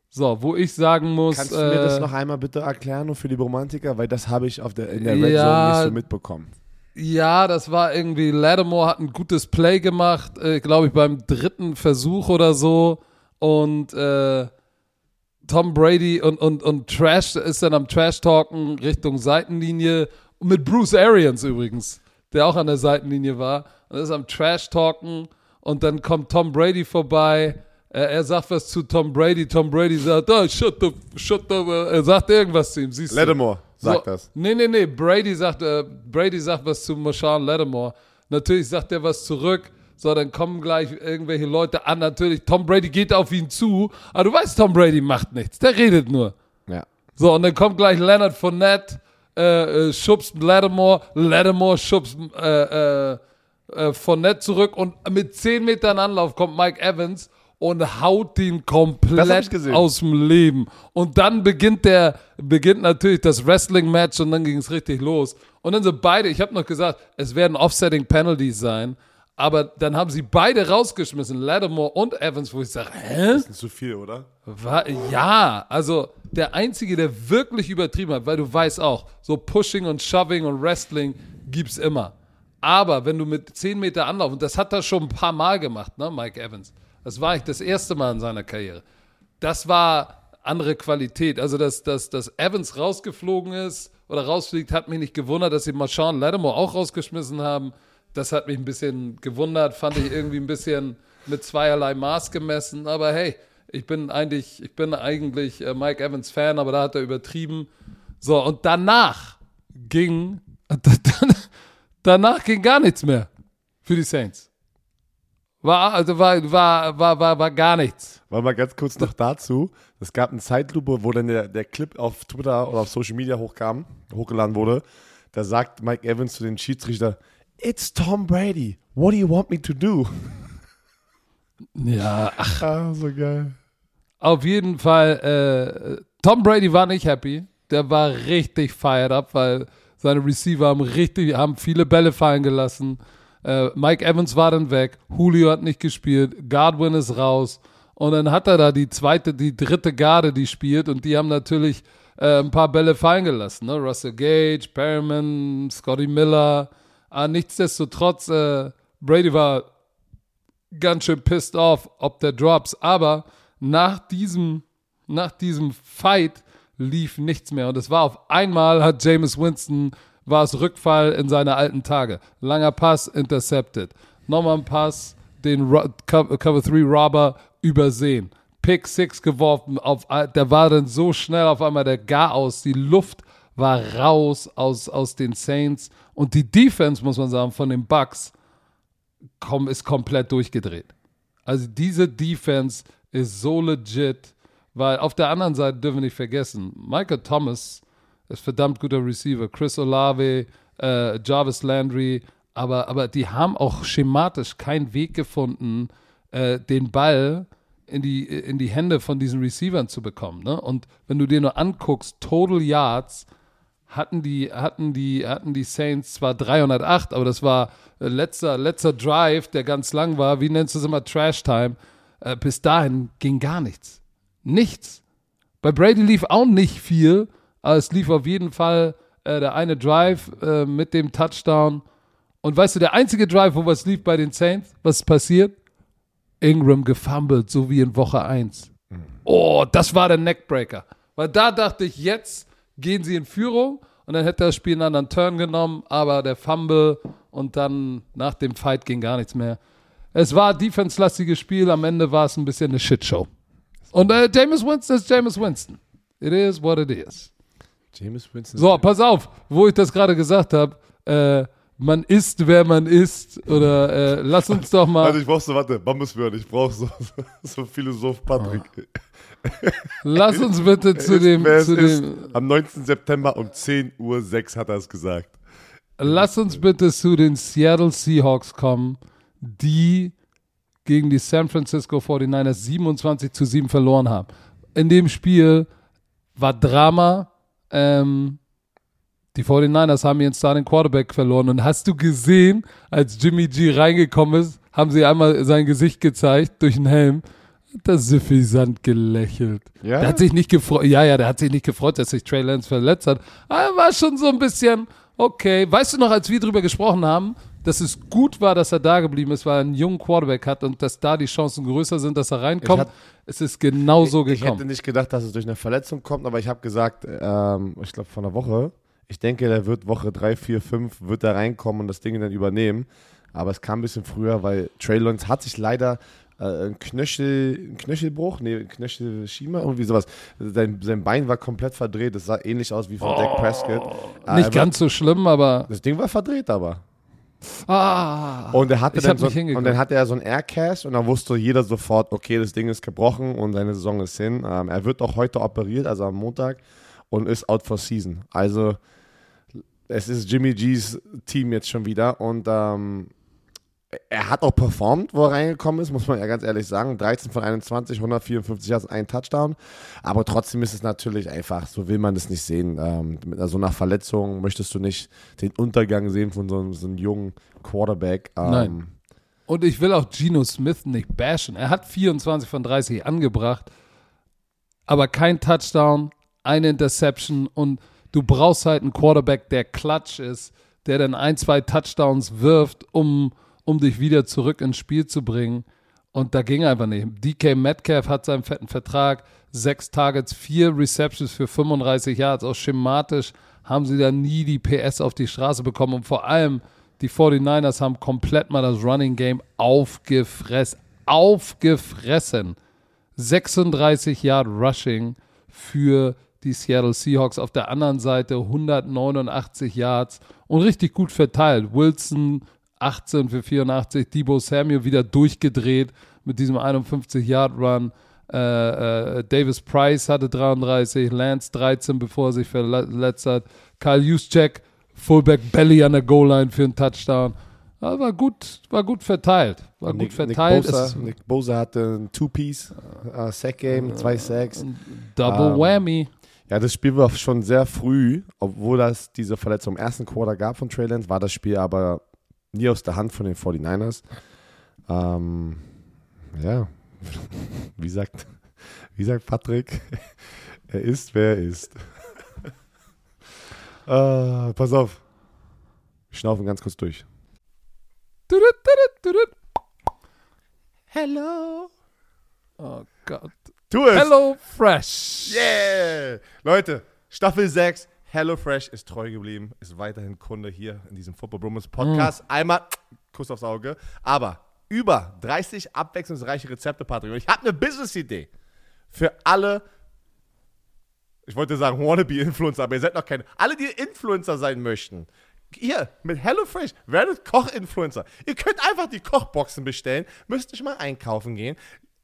So, wo ich sagen muss, Kannst du mir das äh, noch einmal bitte erklären, nur für die Romantiker? Weil das habe ich auf der, in der Red Ja. Zone nicht so mitbekommen. Ja, das war irgendwie, Lattimore hat ein gutes Play gemacht, äh, glaube ich, beim dritten Versuch oder so. Und äh, Tom Brady und, und, und Trash ist dann am Trash-Talken Richtung Seitenlinie. Mit Bruce Arians übrigens, der auch an der Seitenlinie war. Und ist am Trash-Talken und dann kommt Tom Brady vorbei. Er, er sagt was zu Tom Brady. Tom Brady sagt, oh, shut the, shut the, er sagt irgendwas zu ihm. Siehst du? Sagt so, das. Nee, nee, nee. Brady sagt, äh, Brady sagt was zu Marshawn Lattimore. Natürlich sagt er was zurück. So, dann kommen gleich irgendwelche Leute an. Natürlich, Tom Brady geht auf ihn zu. Aber du weißt, Tom Brady macht nichts. Der redet nur. Ja. So, und dann kommt gleich Leonard Fournette, äh, äh, schubst Lattimore, Lattimore schubst äh, äh, äh, Fournette zurück und mit 10 Metern Anlauf kommt Mike Evans und haut ihn komplett aus dem Leben. Und dann beginnt der, beginnt natürlich das Wrestling-Match und dann ging es richtig los. Und dann sind beide, ich habe noch gesagt, es werden Offsetting Penalties sein, aber dann haben sie beide rausgeschmissen, Lattimore und Evans, wo ich sage, hä? Das ist zu viel, oder? Wa- Ja, also der Einzige, der wirklich übertrieben hat, weil du weißt auch, so Pushing und Shoving und Wrestling gibt's immer. Aber wenn du mit 10 Meter Anlauf, und das hat er schon ein paar Mal gemacht, ne, Mike Evans. Das war eigentlich das erste Mal in seiner Karriere. Das war andere Qualität. Also, dass, dass, dass Evans rausgeflogen ist oder rausfliegt, hat mich nicht gewundert, dass sie Marshawn Lattimore auch rausgeschmissen haben. Das hat mich ein bisschen gewundert, fand ich irgendwie ein bisschen mit zweierlei Maß gemessen. Aber hey, ich bin eigentlich, ich bin eigentlich äh, Mike Evans Fan, aber da hat er übertrieben. So, und danach ging, danach ging gar nichts mehr für die Saints. War, also war, war, war, war, war gar nichts. War mal ganz kurz noch dazu. Es gab eine Zeitlupe, wo dann der, der Clip auf Twitter oder auf Social Media hochkam, hochgeladen wurde. Da sagt Mike Evans zu den Schiedsrichter, It's Tom Brady. What do you want me to do? Ja, ach. Ah, so geil. Auf jeden Fall, äh, Tom Brady war nicht happy. Der war richtig fired up, weil seine Receiver haben richtig, haben viele Bälle fallen gelassen. Äh, Mike Evans war dann weg, Julio hat nicht gespielt, Godwin ist raus. Und dann hat er da die zweite, die dritte Garde, die spielt und die haben natürlich äh, ein paar Bälle fallen gelassen. Ne? Russell Gage, Perriman, Scotty Miller. Ah, nichtsdestotrotz, äh, Brady war ganz schön pissed off, ob der Drops. Aber nach diesem, nach diesem Fight lief nichts mehr. Und es war auf einmal, hat James Winston war es Rückfall in seine alten Tage. Langer Pass, intercepted. Nochmal ein Pass, den Cover 3 Robber übersehen. Pick 6 geworfen, auf, der war dann so schnell auf einmal der Gar aus, die Luft war raus aus, aus den Saints und die Defense, muss man sagen, von den Bucks komm, ist komplett durchgedreht. Also diese Defense ist so legit, weil auf der anderen Seite dürfen wir nicht vergessen, Michael Thomas ist verdammt guter Receiver. Chris Olave, äh, Jarvis Landry, aber, aber die haben auch schematisch keinen Weg gefunden, äh, den Ball in die, in die Hände von diesen Receivern zu bekommen. Ne? Und wenn du dir nur anguckst, Total Yards hatten die, hatten die, hatten die Saints zwar 308, aber das war äh, letzter, letzter Drive, der ganz lang war. Wie nennst du es immer? Trash Time. Äh, bis dahin ging gar nichts. Nichts. Bei Brady lief auch nicht viel. Aber es lief auf jeden Fall äh, der eine Drive äh, mit dem Touchdown. Und weißt du, der einzige Drive, wo was lief bei den Saints, was ist passiert? Ingram gefumbled, so wie in Woche 1. Oh, das war der Neckbreaker. Weil da dachte ich, jetzt gehen sie in Führung und dann hätte das Spiel einen anderen Turn genommen, aber der Fumble und dann nach dem Fight ging gar nichts mehr. Es war ein defense-lastiges Spiel, am Ende war es ein bisschen eine Shitshow. Und äh, James Winston ist James Winston. It is what it is. James Winston. So, pass auf, wo ich das gerade gesagt habe. Äh, man ist, wer man ist. Oder äh, lass uns doch mal. Also ich brauch so, warte, Bambuswörter, ich brauch so, so, so Philosoph Patrick. Lass uns bitte zu ist, dem. Zu dem am 19. September um 10 Uhr 6 hat er es gesagt. lass uns bitte zu den Seattle Seahawks kommen, die gegen die San Francisco 49ers 27 zu 7 verloren haben. In dem Spiel war Drama. Ähm, die 49ers haben ihren Starting Quarterback verloren. Und hast du gesehen, als Jimmy G reingekommen ist, haben sie einmal sein Gesicht gezeigt durch den Helm. Hat der suffisant gelächelt. Ja? Der hat sich nicht gefreut. Ja, ja, der hat sich nicht gefreut, dass sich Trey Lance verletzt hat. Aber war schon so ein bisschen, okay. Weißt du noch, als wir drüber gesprochen haben, dass es gut war, dass er da geblieben ist, weil er einen jungen Quarterback hat und dass da die Chancen größer sind, dass er reinkommt. Hat- es ist genau so Ich hätte gekommen. nicht gedacht, dass es durch eine Verletzung kommt, aber ich habe gesagt, ähm, ich glaube vor einer Woche, ich denke, der wird Woche 3, 4, 5, wird da reinkommen und das Ding dann übernehmen. Aber es kam ein bisschen früher, weil Trey Lance hat sich leider äh, ein Knöchel, ein Knöchelbruch, nee, ein Knöchelschiemer, irgendwie sowas. Sein, sein Bein war komplett verdreht, das sah ähnlich aus wie von Dak Prescott. Äh, Nicht ganz so schlimm, aber. war, das Ding war verdreht aber. Ah. Und er hatte dann so, und dann hatte er so ein Aircast und dann wusste jeder sofort, okay, das Ding ist gebrochen und seine Saison ist hin. Ähm, er wird auch heute operiert, also am Montag, und ist out for season. Also es ist Jimmy G's Team jetzt schon wieder und ähm, er hat auch performt, wo er reingekommen ist, muss man ja ganz ehrlich sagen. 13 von 21, 154 Yards, ein Touchdown. Aber trotzdem ist es natürlich einfach, so will man das nicht sehen. Ähm, mit so einer Verletzung möchtest du nicht den Untergang sehen von so, einem- so einem jungen Quarterback. Ähm, Nein. Und ich will auch Geno Smith nicht bashen. Er hat 24 von 30 angebracht, aber kein Touchdown, eine Interception und du brauchst halt einen Quarterback, der klatsch ist, der dann ein, zwei Touchdowns wirft, um, um dich wieder zurück ins Spiel zu bringen. Und da ging einfach nicht. DK Metcalf hat seinen fetten Vertrag, sechs Targets, vier Receptions für 35 Yards. Auch schematisch haben sie da nie die PS auf die Straße bekommen. Und vor allem die 49ers haben komplett mal das Running Game aufgefressen. Aufgefressen. 36 Yard Rushing für die Seattle Seahawks. Auf der anderen Seite 189 Yards und richtig gut verteilt. Wilson 18 für 84, Debo Samuel wieder durchgedreht mit diesem 51 Yard Run. Äh, äh, Davis Price hatte 33, Lance 13, bevor er sich verletzt hat. Kyle Juszczyk, Fullback Belly an der Goal-Line für einen Touchdown. Ja, war gut, war gut verteilt. War Nick, gut verteilt. Nick Bosa, Nick Bosa hatte ein Two-Piece, uh, Sack-Game, zwei Sacks. Double Ähm, Whammy. Ja, das Spiel war schon sehr früh, obwohl das diese Verletzung im ersten Quarter gab von Trey Lance, war das Spiel aber nie aus der Hand von den 49ers. Ähm, ja, wie sagt, wie sagt Patrick, er ist, wer er ist. äh, pass auf, wir schnaufen ganz kurz durch. Hello. Oh Gott. Tu es. Hello Fresh. Yeah! Leute, Staffel 6, HelloFresh ist treu geblieben, ist weiterhin Kunde hier in diesem Football Bromance Podcast. Einmal Kuss aufs Auge. Aber über 30 abwechslungsreiche Rezepte, Patrick. Und ich habe eine Business-Idee für alle, ich wollte sagen Wannabe-Influencer, aber ihr seid noch keine. Alle, die Influencer sein möchten. Ihr mit HelloFresh werdet Koch-Influencer. Ihr könnt einfach die Kochboxen bestellen, müsst nicht mal einkaufen gehen.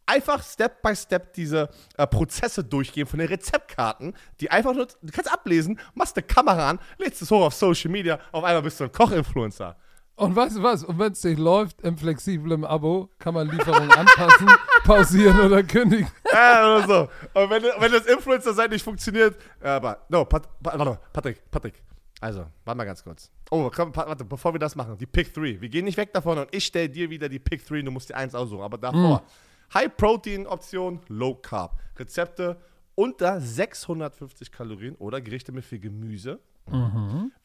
Einfach Step by Step diese äh, Prozesse durchgehen von den Rezeptkarten, die einfach nur, du kannst ablesen, machst eine Kamera an, lädst es hoch auf Social Media, auf einmal bist du ein Koch-Influencer. Und weißt du was? Und wenn es nicht läuft, im flexiblen Abo kann man Lieferung anpassen, pausieren oder kündigen. Ja, oder so. Und wenn, wenn das Influencer-Sein nicht funktioniert, aber, no, Pat, warte, Patrick, Patrick. Also, warte mal ganz kurz. Oh, komm, warte, bevor wir das machen, die Pick 3. Wir gehen nicht weg davon und ich stelle dir wieder die Pick 3, du musst dir eins aussuchen. Aber davor, High-Protein-Option, Low-Carb. Rezepte unter 650 Kalorien oder Gerichte mit viel Gemüse.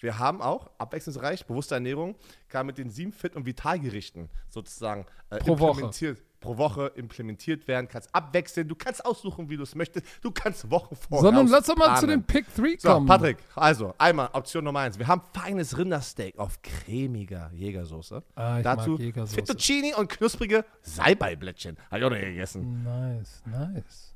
Wir haben auch abwechslungsreich, bewusste Ernährung, kann mit den sieben Fit- und Vitalgerichten sozusagen äh, Pro Woche. Pro Woche implementiert werden, kannst abwechseln, du kannst aussuchen, wie du es möchtest, du kannst Wochen vorher Sondern lass doch mal planen. zu den Pick 3 So, kommen. Patrick, also einmal Option Nummer eins. Wir haben feines Rindersteak auf cremiger Jägersoße. Ah, Dazu Jägersoße. Fettuccini und knusprige Salbeiblättchen. Habe ich auch noch gegessen. Nice, nice.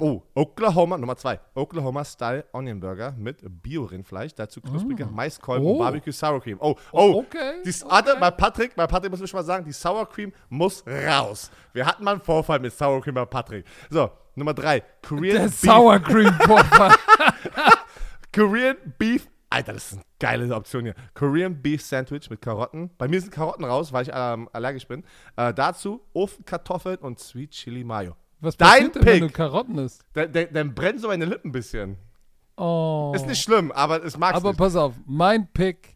Oh, Oklahoma, Nummer zwei. Oklahoma Style Onion Burger mit Bio-Rindfleisch. Dazu knusprige Maiskolben und Oh. Barbecue Sour Cream. Oh, oh. Oh, okay, Die, okay. Warte, bei Patrick, bei Patrick muss ich schon mal sagen, die Sour Cream muss raus. Wir hatten mal einen Vorfall mit Sour Cream bei Patrick. So, Nummer drei. Korean Der Beef Sour Cream Vorfall. Korean Beef. Alter, das ist eine geile Option hier. Korean Beef Sandwich mit Karotten. Bei mir sind Karotten raus, weil ich ähm, allergisch bin. Äh, dazu Ofenkartoffeln und Sweet Chili Mayo. Was Dein passiert denn, wenn du Karotten isst? Dann, dann, dann brennen so meine Lippen ein bisschen. Oh. Ist nicht schlimm, aber es mag's Aber nicht. pass auf, mein Pick: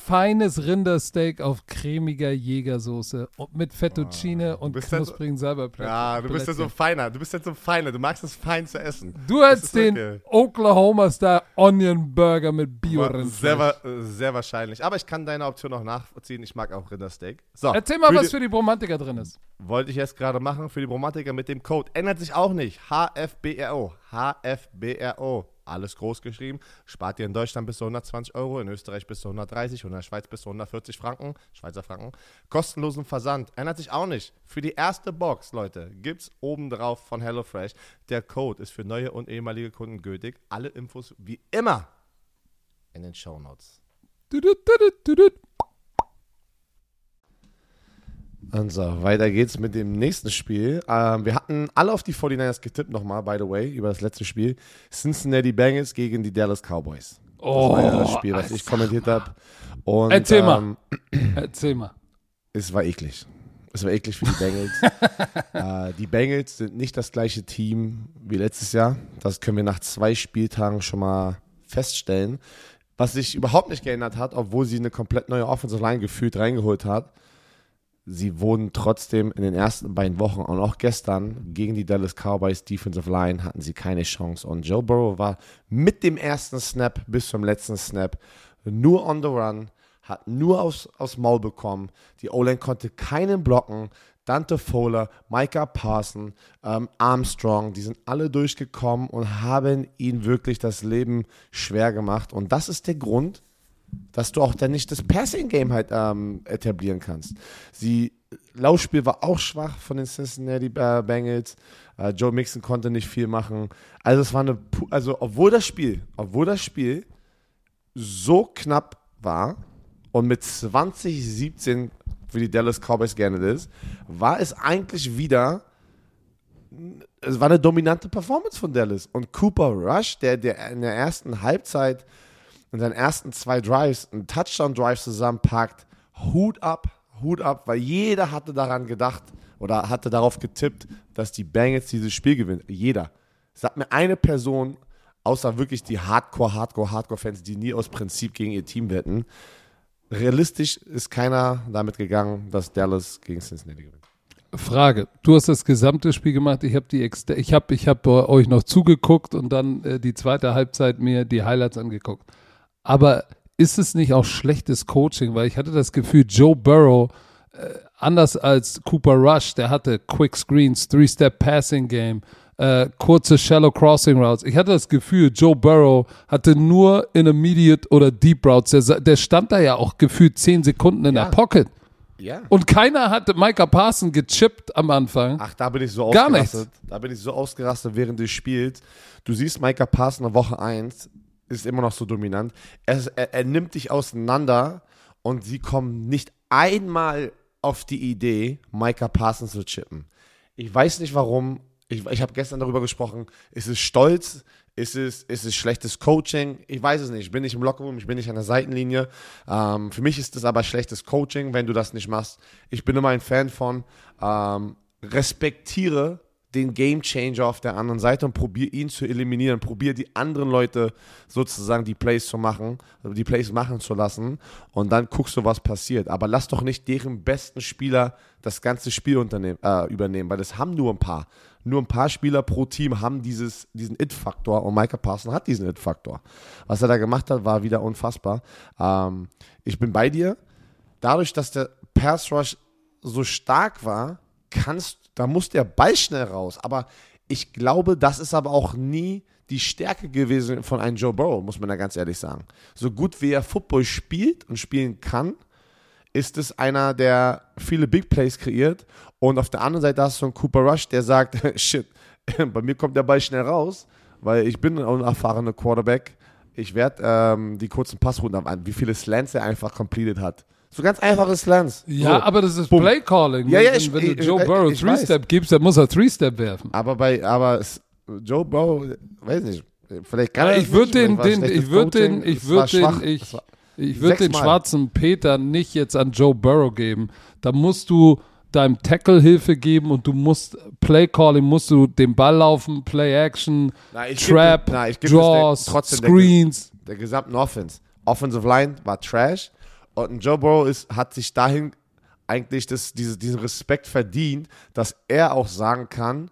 feines Rindersteak auf cremiger Jägersoße und mit Fettuccine und bist ja so- knusprigen Salbeiblättchen. Ja, du bist ja so ein Feiner. Du bist ja so ein Feiner. Du magst es fein zu essen. Du ist den okay. Oklahoma Star Onion Burger mit Sehr, wa- äh, sehr wahrscheinlich. Aber ich kann deine Option auch nachziehen. Ich mag auch Rindersteak. So, Erzähl mal, für was die- für die Bromantiker drin ist. Wollte ich jetzt gerade machen für die Bromatiker mit dem Code. Ändert sich auch nicht. HFBRO. HFBRO. Alles groß geschrieben. Spart ihr in Deutschland bis zu 120 Euro, in Österreich bis zu 130 und in der Schweiz bis zu 140 Franken. Schweizer Franken. Kostenlosen Versand. Ändert sich auch nicht. Für die erste Box, Leute, gibt's obendrauf von HelloFresh. Der Code ist für neue und ehemalige Kunden gültig. Alle Infos wie immer in den Shownotes. Düdüt, Und so, weiter geht's mit dem nächsten Spiel. Ähm, wir hatten alle auf die 49ers getippt nochmal, by the way, über das letzte Spiel. Cincinnati Bengals gegen die Dallas Cowboys. Das war ja das Spiel, was ich kommentiert habe. Erzähl mal. ähm, Erzähl mal. es war eklig. Es war eklig für die Bengals. äh, die Bengals sind nicht das gleiche Team wie letztes Jahr. Das können wir nach zwei Spieltagen schon mal feststellen. Was sich überhaupt nicht geändert hat, obwohl sie eine komplett neue Offensive Line gefühlt reingeholt hat. Sie wurden trotzdem in den ersten beiden Wochen und auch gestern gegen die Dallas Cowboys Defensive Line hatten sie keine Chance. Und Joe Burrow war mit dem ersten Snap bis zum letzten Snap nur on the run, hat nur aufs, aufs Maul bekommen. Die O-Line konnte keinen blocken. Dante Fowler, Micah Parson, ähm, Armstrong, die sind alle durchgekommen und haben ihnen wirklich das Leben schwer gemacht. Und das ist der Grund, dass du auch dann nicht das Passing-Game halt ähm, etablieren kannst. Sie, Laufspiel war auch schwach von den Cincinnati Bengals. Äh, Joe Mixon konnte nicht viel machen. Also es war eine, also obwohl das Spiel, obwohl das Spiel so knapp war und mit 2017 für die Dallas Cowboys gerne ist, war es eigentlich wieder es war eine dominante Performance von Dallas. Und Cooper Rush, der, der in der ersten Halbzeit in seinen ersten zwei Drives einen Touchdown-Drive zusammenpackt, Hut ab, Hut ab, weil jeder hatte daran gedacht oder hatte darauf getippt, dass die Bengals dieses Spiel gewinnen. Jeder. Sag mir eine Person, außer wirklich die Hardcore, Hardcore, Hardcore-Fans, die nie aus Prinzip gegen ihr Team wetten. Realistisch ist keiner damit gegangen, dass Dallas gegen Cincinnati gewinnt. Frage: Du hast das gesamte Spiel gemacht. Ich habe ich habe, ich habe euch noch zugeguckt und dann äh, die zweite Halbzeit mir die Highlights angeguckt. Aber ist es nicht auch schlechtes Coaching? Weil ich hatte das Gefühl, Joe Burrow, äh, anders als Cooper Rush, der hatte Quick Screens, Three-Step Passing Game, äh, kurze Shallow Crossing Routes. Ich hatte das Gefühl, Joe Burrow hatte nur Intermediate oder Deep Routes. Der, der stand da ja auch gefühlt zehn Sekunden in ja. der Pocket. Ja. Und keiner hatte Micah Parson gechippt am Anfang. Ach, da bin ich so Gar ausgerastet. Nichts. Da bin ich so ausgerastet während des Spiels. Du siehst Micah Parson in Woche 1, ist immer noch so dominant. Er, er, er nimmt dich auseinander und sie kommen nicht einmal auf die Idee, Micah Parsons zu chippen. Ich weiß nicht warum. Ich, ich habe gestern darüber gesprochen. Ist es Stolz? Ist es, ist es schlechtes Coaching? Ich weiß es nicht. Ich bin nicht im Lockerroom, ich bin nicht an der Seitenlinie. Ähm, für mich ist es aber schlechtes Coaching, wenn du das nicht machst. Ich bin immer ein Fan von ähm, respektiere den Game Changer auf der anderen Seite und probier ihn zu eliminieren, probier die anderen Leute sozusagen die Plays zu machen, die Plays machen zu lassen und dann guckst du, was passiert. Aber lass doch nicht deren besten Spieler das ganze Spiel äh, übernehmen, weil das haben nur ein paar. Nur ein paar Spieler pro Team haben dieses, diesen It-Faktor und Micah Parson hat diesen It-Faktor. Was er da gemacht hat, war wieder unfassbar. Ähm, ich bin bei dir. Dadurch, dass der Pass Rush so stark war, kannst, da muss der Ball schnell raus. Aber ich glaube, das ist aber auch nie die Stärke gewesen von einem Joe Burrow, muss man da ganz ehrlich sagen. So gut wie er Football spielt und spielen kann, ist es einer, der viele Big Plays kreiert. Und auf der anderen Seite hast du einen Cooper Rush, der sagt, shit, bei mir kommt der Ball schnell raus, weil ich bin ein unerfahrener Quarterback. Ich werde ähm, die kurzen Passrunden an, wie viele Slants er einfach completed hat. So ganz einfache Slants. Ja, so. aber das ist Boom. Play Calling. Ja, ja, ich, wenn, wenn du Joe Burrow Three-Step gibst, dann muss er Three-Step werfen. Aber bei, aber Joe Burrow, weiß nicht, vielleicht kann er Ich würde den, den, ich würde den, ich würde den, ich, ich würde den schwarzen Peter nicht jetzt an Joe Burrow geben. Da musst du deinem Tackle Hilfe geben und du musst Play Calling, musst du den Ball laufen, Play Action, na, Trap, geb, na, Draws, Screens. Der, der gesamten Offense. Offensive Line war Trash. Und Joe Burrow ist, hat sich dahin eigentlich das, diese, diesen Respekt verdient, dass er auch sagen kann,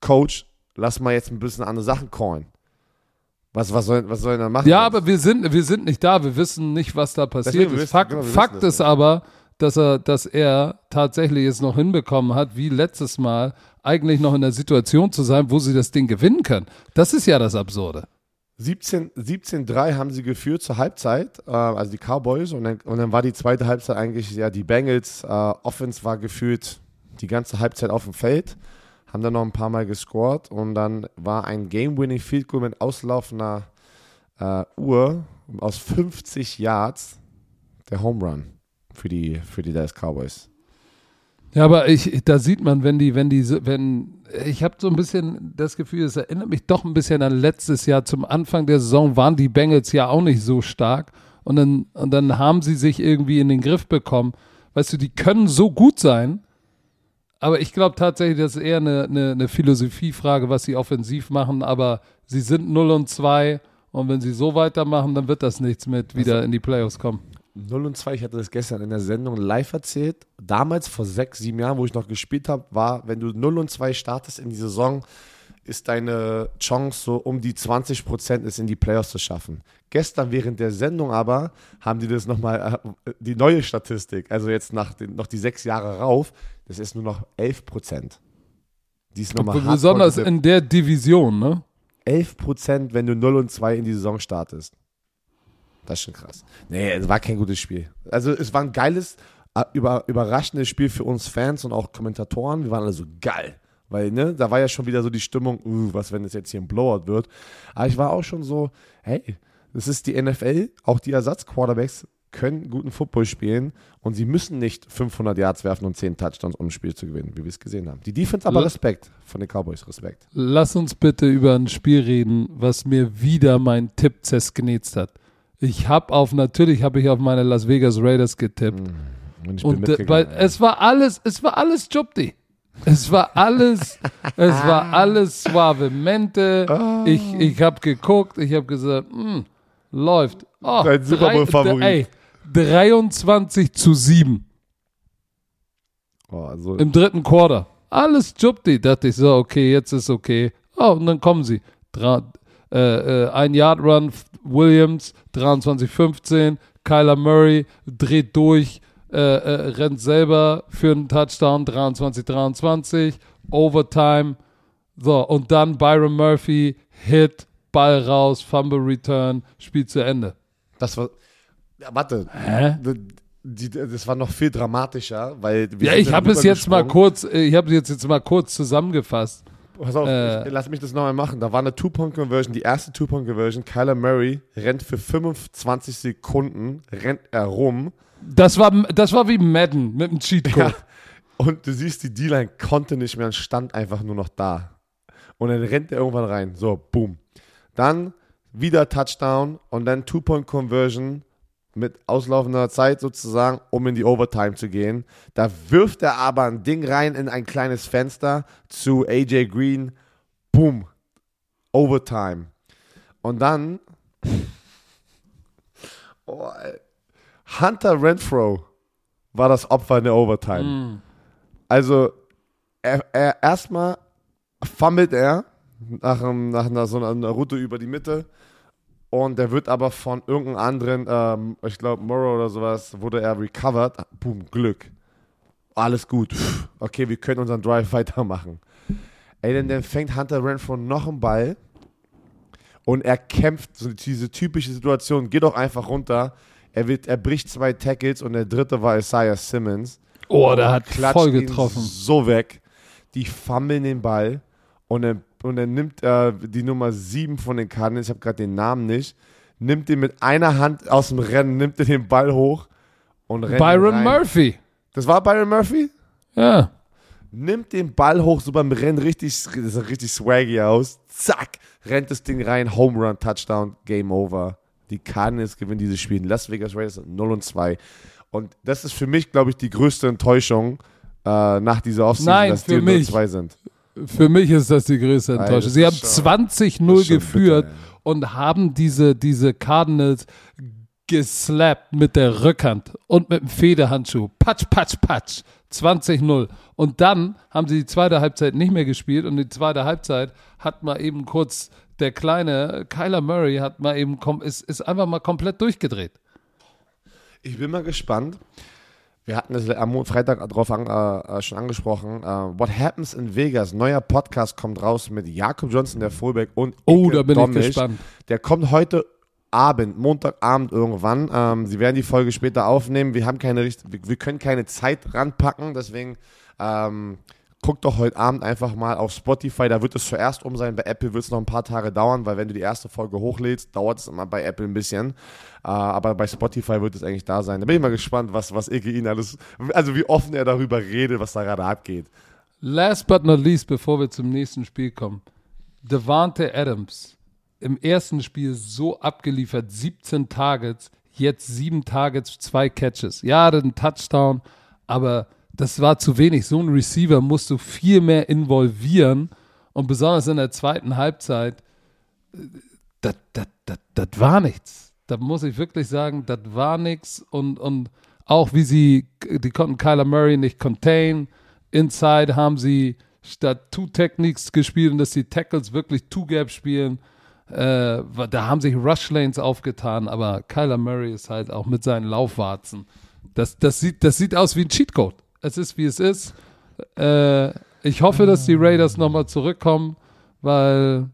Coach, lass mal jetzt ein bisschen andere Sachen callen. Was, was, soll, was soll er machen? Ja, aber wir sind, wir sind nicht da, wir wissen nicht, was da passiert Deswegen, ist. Wissen, Fakt, genau, Fakt ist ja. aber, dass er, dass er tatsächlich es noch hinbekommen hat, wie letztes Mal, eigentlich noch in der Situation zu sein, wo sie das Ding gewinnen können. Das ist ja das Absurde. 17, 17-3 haben sie geführt zur Halbzeit, äh, also die Cowboys, und dann, und dann war die zweite Halbzeit eigentlich, ja, die Bengals, äh, Offense war geführt die ganze Halbzeit auf dem Feld, haben dann noch ein paar Mal gescored und dann war ein Game-Winning Field Goal mit auslaufender äh, Uhr aus 50 Yards der Home Run für die, für die Dallas Cowboys. Ja, aber ich, da sieht man, wenn die, wenn die, wenn, ich habe so ein bisschen das Gefühl, es erinnert mich doch ein bisschen an letztes Jahr. Zum Anfang der Saison waren die Bengals ja auch nicht so stark. Und dann, und dann haben sie sich irgendwie in den Griff bekommen. Weißt du, die können so gut sein, aber ich glaube tatsächlich, das ist eher eine, eine, eine Philosophiefrage, was sie offensiv machen. Aber sie sind 0 und 2 und wenn sie so weitermachen, dann wird das nichts mit wieder in die Playoffs kommen. 0 und 2, ich hatte das gestern in der Sendung live erzählt. Damals, vor sechs, sieben Jahren, wo ich noch gespielt habe, war, wenn du 0 und 2 startest in die Saison, ist deine Chance so um die 20 Prozent, es in die Playoffs zu schaffen. Gestern während der Sendung aber haben die das nochmal, äh, die neue Statistik, also jetzt nach den, noch die sechs Jahre rauf, das ist nur noch 11 Prozent. Die ist nochmal Besonders in der Division, ne? 11 Prozent, wenn du 0 und 2 in die Saison startest. Das ist schon krass. Nee, es war kein gutes Spiel. Also es war ein geiles, äh, über, überraschendes Spiel für uns Fans und auch Kommentatoren. Wir waren alle so geil. Weil, ne, da war ja schon wieder so die Stimmung, uh, was, wenn es jetzt hier ein Blowout wird. Aber ich war auch schon so, hey, das ist die NFL, auch die Ersatzquarterbacks können guten Football spielen und sie müssen nicht 500 Yards werfen und 10 Touchdowns, um ein Spiel zu gewinnen, wie wir es gesehen haben. Die Defense aber Respekt von den Cowboys, Respekt. Lass uns bitte über ein Spiel reden, was mir wieder mein Tipp zersknetzt hat. Ich habe auf, natürlich habe ich auf meine Las Vegas Raiders getippt. Mm, und, und äh, weil es war alles, es war alles Jobdi. Es war alles, es war alles Suavemente. Oh. Ich, ich habe geguckt, ich habe gesagt, mh, hm, läuft. Oh, Dein Super Bowl Favorit. 23 zu 7. Oh, also Im dritten Quarter. Alles Jubdi. Dachte ich so, okay, jetzt ist okay. Oh, und dann kommen sie. Dra äh, äh, ein Yard Run, Williams, 23-15. Kyler Murray dreht durch, äh, äh, rennt selber für einen Touchdown, 23-23. Overtime. So, und dann Byron Murphy, Hit, Ball raus, Fumble Return, Spiel zu Ende. Das war, ja, warte. Hä? Die, das war noch viel dramatischer, weil ja, ich habe es jetzt mal kurz, ich habe jetzt, jetzt mal kurz zusammengefasst. Pass auf, äh, ich, lass mich das nochmal machen. Da war eine Two-Point-Conversion, die erste Two-Point-Conversion. Kyler Murray rennt für 25 Sekunden, rennt er rum. Das war, das war wie Madden mit dem Cheatcode. Ja, und du siehst, die D-Line konnte nicht mehr und stand einfach nur noch da. Und dann rennt er irgendwann rein. So, boom. Dann wieder Touchdown und dann Two-Point-Conversion mit auslaufender Zeit sozusagen, um in die Overtime zu gehen. Da wirft er aber ein Ding rein in ein kleines Fenster zu AJ Green. Boom. Overtime. Und dann oh, Hunter Renfro war das Opfer in der Overtime. Mm. Also er, er erstmal fummelt er nach, nach, nach so einer Route über die Mitte und der wird aber von irgendeinem anderen, ähm, ich glaube Morrow oder sowas, wurde er recovered. Boom, Glück. Alles gut. Okay, wir können unseren Drive weitermachen. Ey, denn dann fängt Hunter Renfro noch einen Ball und er kämpft, so diese typische Situation, geht doch einfach runter. Er, wird, er bricht zwei Tackles und der dritte war Isaiah Simmons. Oh, der hat voll getroffen. So weg. Die fummeln den Ball und er und er nimmt äh, die Nummer 7 von den Cardinals, ich habe gerade den Namen nicht, nimmt den mit einer Hand aus dem Rennen, nimmt den Ball hoch und rennt Byron Murphy. Das war Byron Murphy? Ja. Nimmt den Ball hoch, so beim Rennen richtig, das sah richtig swaggy aus. Zack, rennt das Ding rein, Home Run, Touchdown, Game Over. Die Cardinals gewinnen dieses Spiel. Las Vegas Raiders 0 und 2. Und das ist für mich, glaube ich, die größte Enttäuschung äh, nach dieser Offseason, Nein, dass die 0 2 sind. Für mich ist das die größte Enttäuschung. Sie haben 20-0 geführt bitter, und haben diese, diese Cardinals geslappt mit der Rückhand und mit dem Federhandschuh. Patsch, patsch, patsch. 20-0. Und dann haben sie die zweite Halbzeit nicht mehr gespielt und die zweite Halbzeit hat mal eben kurz der kleine Kyler Murray hat mal eben ist, ist einfach mal komplett durchgedreht. Ich bin mal gespannt. Wir hatten es am Freitag darauf an, äh, schon angesprochen. Uh, What Happens in Vegas, neuer Podcast kommt raus mit Jakob Johnson, der Fullback und Oh, Ike da bin Dommisch. ich gespannt. Der kommt heute Abend, Montagabend irgendwann. Ähm, sie werden die Folge später aufnehmen. Wir haben keine wir, wir können keine Zeit ranpacken, deswegen ähm, guck doch heute Abend einfach mal auf Spotify, da wird es zuerst um sein. Bei Apple wird es noch ein paar Tage dauern, weil wenn du die erste Folge hochlädst, dauert es immer bei Apple ein bisschen. Äh, aber bei Spotify wird es eigentlich da sein. Da bin ich mal gespannt, was, was Ike ihn alles, also wie offen er darüber redet, was da gerade abgeht. Last but not least, bevor wir zum nächsten Spiel kommen. Devante Adams im ersten Spiel so abgeliefert, 17 Targets, jetzt 7 Targets, 2 Catches. Ja, ein Touchdown, aber das war zu wenig. So ein Receiver musst du viel mehr involvieren und besonders in der zweiten Halbzeit, das, das, das, das war nichts. Da muss ich wirklich sagen, das war nichts und, und auch wie sie, die konnten Kyler Murray nicht contain. Inside haben sie statt Two Techniques gespielt und dass die Tackles wirklich Two Gap spielen. Äh, da haben sich Rush Lanes aufgetan, aber Kyler Murray ist halt auch mit seinen Laufwarzen. Das, das, sieht, das sieht aus wie ein Cheatcode. Es ist, wie es ist. Äh, ich hoffe, dass die Raiders nochmal zurückkommen, weil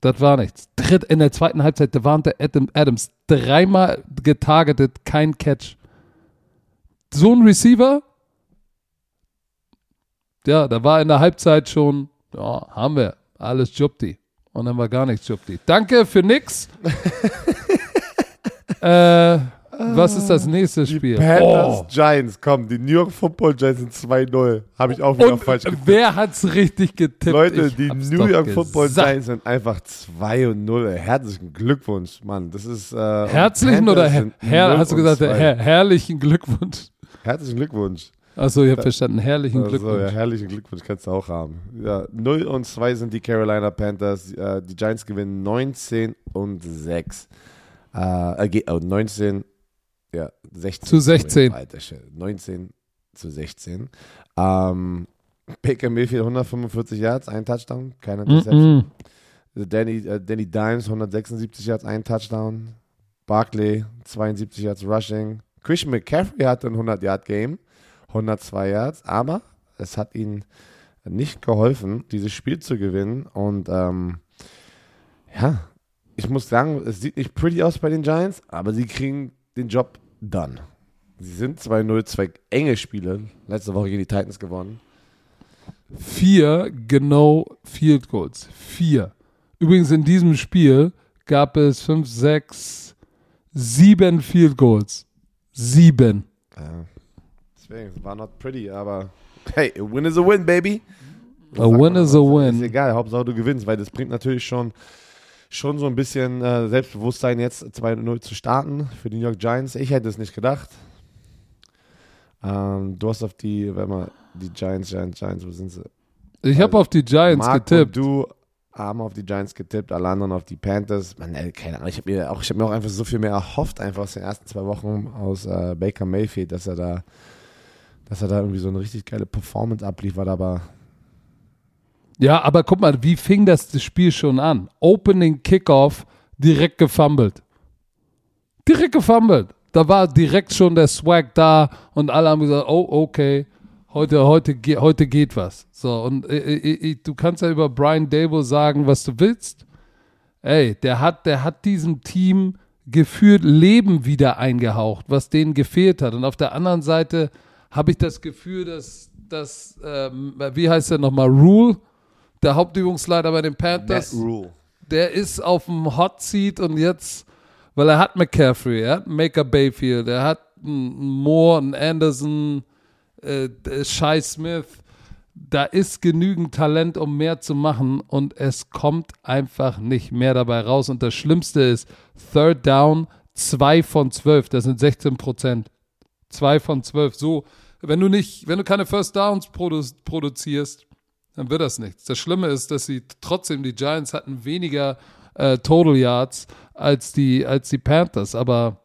das war nichts. Dritt in der zweiten Halbzeit, Devante Adam, Adams dreimal getargetet, kein Catch. So ein Receiver, ja, da war in der Halbzeit schon, ja, haben wir, alles Jupti. Und dann war gar nichts Jupti. Danke für nix. äh, was ist das nächste Spiel? Die Panthers oh. Giants, komm, die New York Football Giants sind 2-0. Habe ich auch wieder Und falsch getippt. Wer hat's richtig getippt? Leute, ich die New York Football Giants sind einfach 2 0. Herzlichen Glückwunsch, Mann. Das ist äh, Herzlichen oder her, her hast du gesagt, her, herrlichen Glückwunsch? Herzlichen Glückwunsch. Achso, ich habe verstanden. Herrlichen also, Glückwunsch. Ja, herrlichen Glückwunsch kannst du auch haben. Ja, 0 und 2 sind die Carolina Panthers. Äh, die Giants gewinnen 19 und 6. Äh, äh, 19, ja, 16. Zu 16. Alter, 19 zu 16. Ähm, Baker Mayfield 145 Yards, ein Touchdown, keine Interception. Mm -mm. Danny, äh, Danny Dimes 176 Yards, ein Touchdown. Barkley 72 Yards Rushing. Christian McCaffrey hatte ein 100 Yard Game. 102 Yards, aber es hat ihnen nicht geholfen, dieses Spiel zu gewinnen. Und ähm, ja, ich muss sagen, es sieht nicht pretty aus bei den Giants, aber sie kriegen den Job done. Sie sind 2-0, zwei enge Spiele. Letzte Woche gegen die Titans gewonnen. Vier genau Field Goals. Vier. Übrigens in diesem Spiel gab es fünf, sechs, sieben Field Goals. Sieben. Ja. Deswegen, es war not pretty, aber hey, a win is a win, baby. A win is a win. Ist egal, Hauptsache du gewinnst, weil das bringt natürlich schon, schon so ein bisschen äh, Selbstbewusstsein, jetzt 2-0 zu starten für die New York Giants. Ich hätte es nicht gedacht. Ähm, du hast auf die, wenn man die Giants, Giants, Giants, wo sind sie? Ich habe auf die Giants Mark getippt. du haben auf die Giants getippt, alle anderen auf die Panthers. Man, ey, keine Ahnung, ich habe mir, auch, hab mir auch einfach so viel mehr erhofft, einfach aus den ersten zwei Wochen aus äh, Baker Mayfield, dass er da dass er da irgendwie so eine richtig geile Performance abliefert, aber. Ja, aber guck mal, wie fing das, Spiel schon an? Opening Kickoff, direkt gefummelt. Direkt gefummelt. Da war direkt schon der Swag da und alle haben gesagt, oh, okay, heute, heute, heute geht was. So, und äh, äh, äh, du kannst ja über Brian Dable sagen, was du willst. Ey, der hat, der hat diesem Team gefühlt Leben wieder eingehaucht, was denen gefehlt hat. Und auf der anderen Seite habe ich das Gefühl, dass, dass ähm, wie heißt der nochmal, Rule, der Hauptübungsleiter bei den Panthers, Rule. der ist auf dem Hot Seat und jetzt, weil er hat McCaffrey, er hat Maker Bayfield, er hat einen Moore, einen Anderson, äh, Shai Smith, da ist genügend Talent, um mehr zu machen und es kommt einfach nicht mehr dabei raus. Und das Schlimmste ist, Third Down, 2 von 12, das sind 16 Prozent. 2 von 12, so wenn du nicht, wenn du keine First Downs produ produzierst, dann wird das nichts. Das Schlimme ist, dass sie trotzdem, die Giants hatten weniger äh, Total Yards als die, als die Panthers, aber.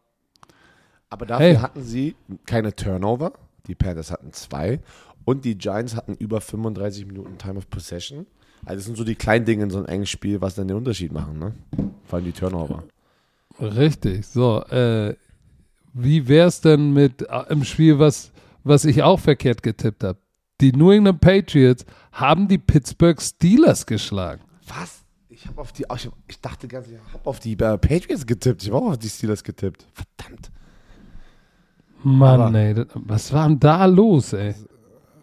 Aber dafür hey. hatten sie keine Turnover. Die Panthers hatten zwei. Und die Giants hatten über 35 Minuten Time of Possession. Also das sind so die kleinen Dinge in so einem engen Spiel, was dann den Unterschied machen, ne? Vor allem die Turnover. Richtig. So, äh, wie wär's denn mit äh, im Spiel, was was ich auch verkehrt getippt habe. Die New England Patriots haben die Pittsburgh Steelers geschlagen. Was? Ich habe auf die, ich, ich dachte ganz, ich habe auf die äh, Patriots getippt. Ich habe auch auf die Steelers getippt. Verdammt. Mann, Aber ey, was war denn da los, ey?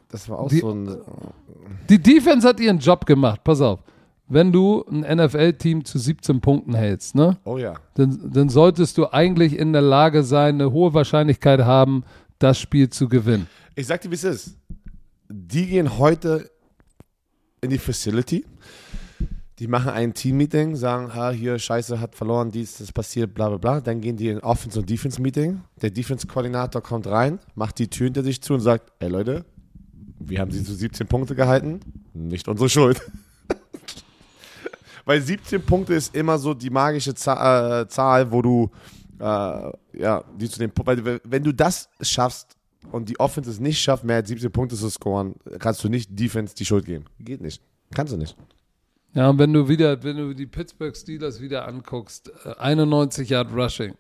Das war auch die, so ein. Die Defense hat ihren Job gemacht. Pass auf. Wenn du ein NFL-Team zu 17 Punkten hältst, ne? Oh ja. Dann, dann solltest du eigentlich in der Lage sein, eine hohe Wahrscheinlichkeit haben, das Spiel zu gewinnen. Ich sag dir, wie es ist. Die gehen heute in die Facility. Die machen ein Team-Meeting, sagen, ha, hier, Scheiße, hat verloren, dies, das passiert, bla, bla, bla. Dann gehen die in Offense- und Defense-Meeting. Der Defense-Koordinator kommt rein, macht die Tür hinter sich zu und sagt, ey Leute, wir haben sie zu 17 Punkte gehalten. Nicht unsere Schuld. Weil 17 Punkte ist immer so die magische Zahl, äh, Zahl wo du äh, ja, die zu dem Punkt, weil wenn du das schaffst, und die Offense es nicht schafft, mehr als 17 Punkte zu scoren, kannst du nicht Defense die Schuld geben. Geht nicht. Kannst du nicht. Ja, und wenn du wieder, wenn du die Pittsburgh Steelers wieder anguckst, 91 Yard Rushing,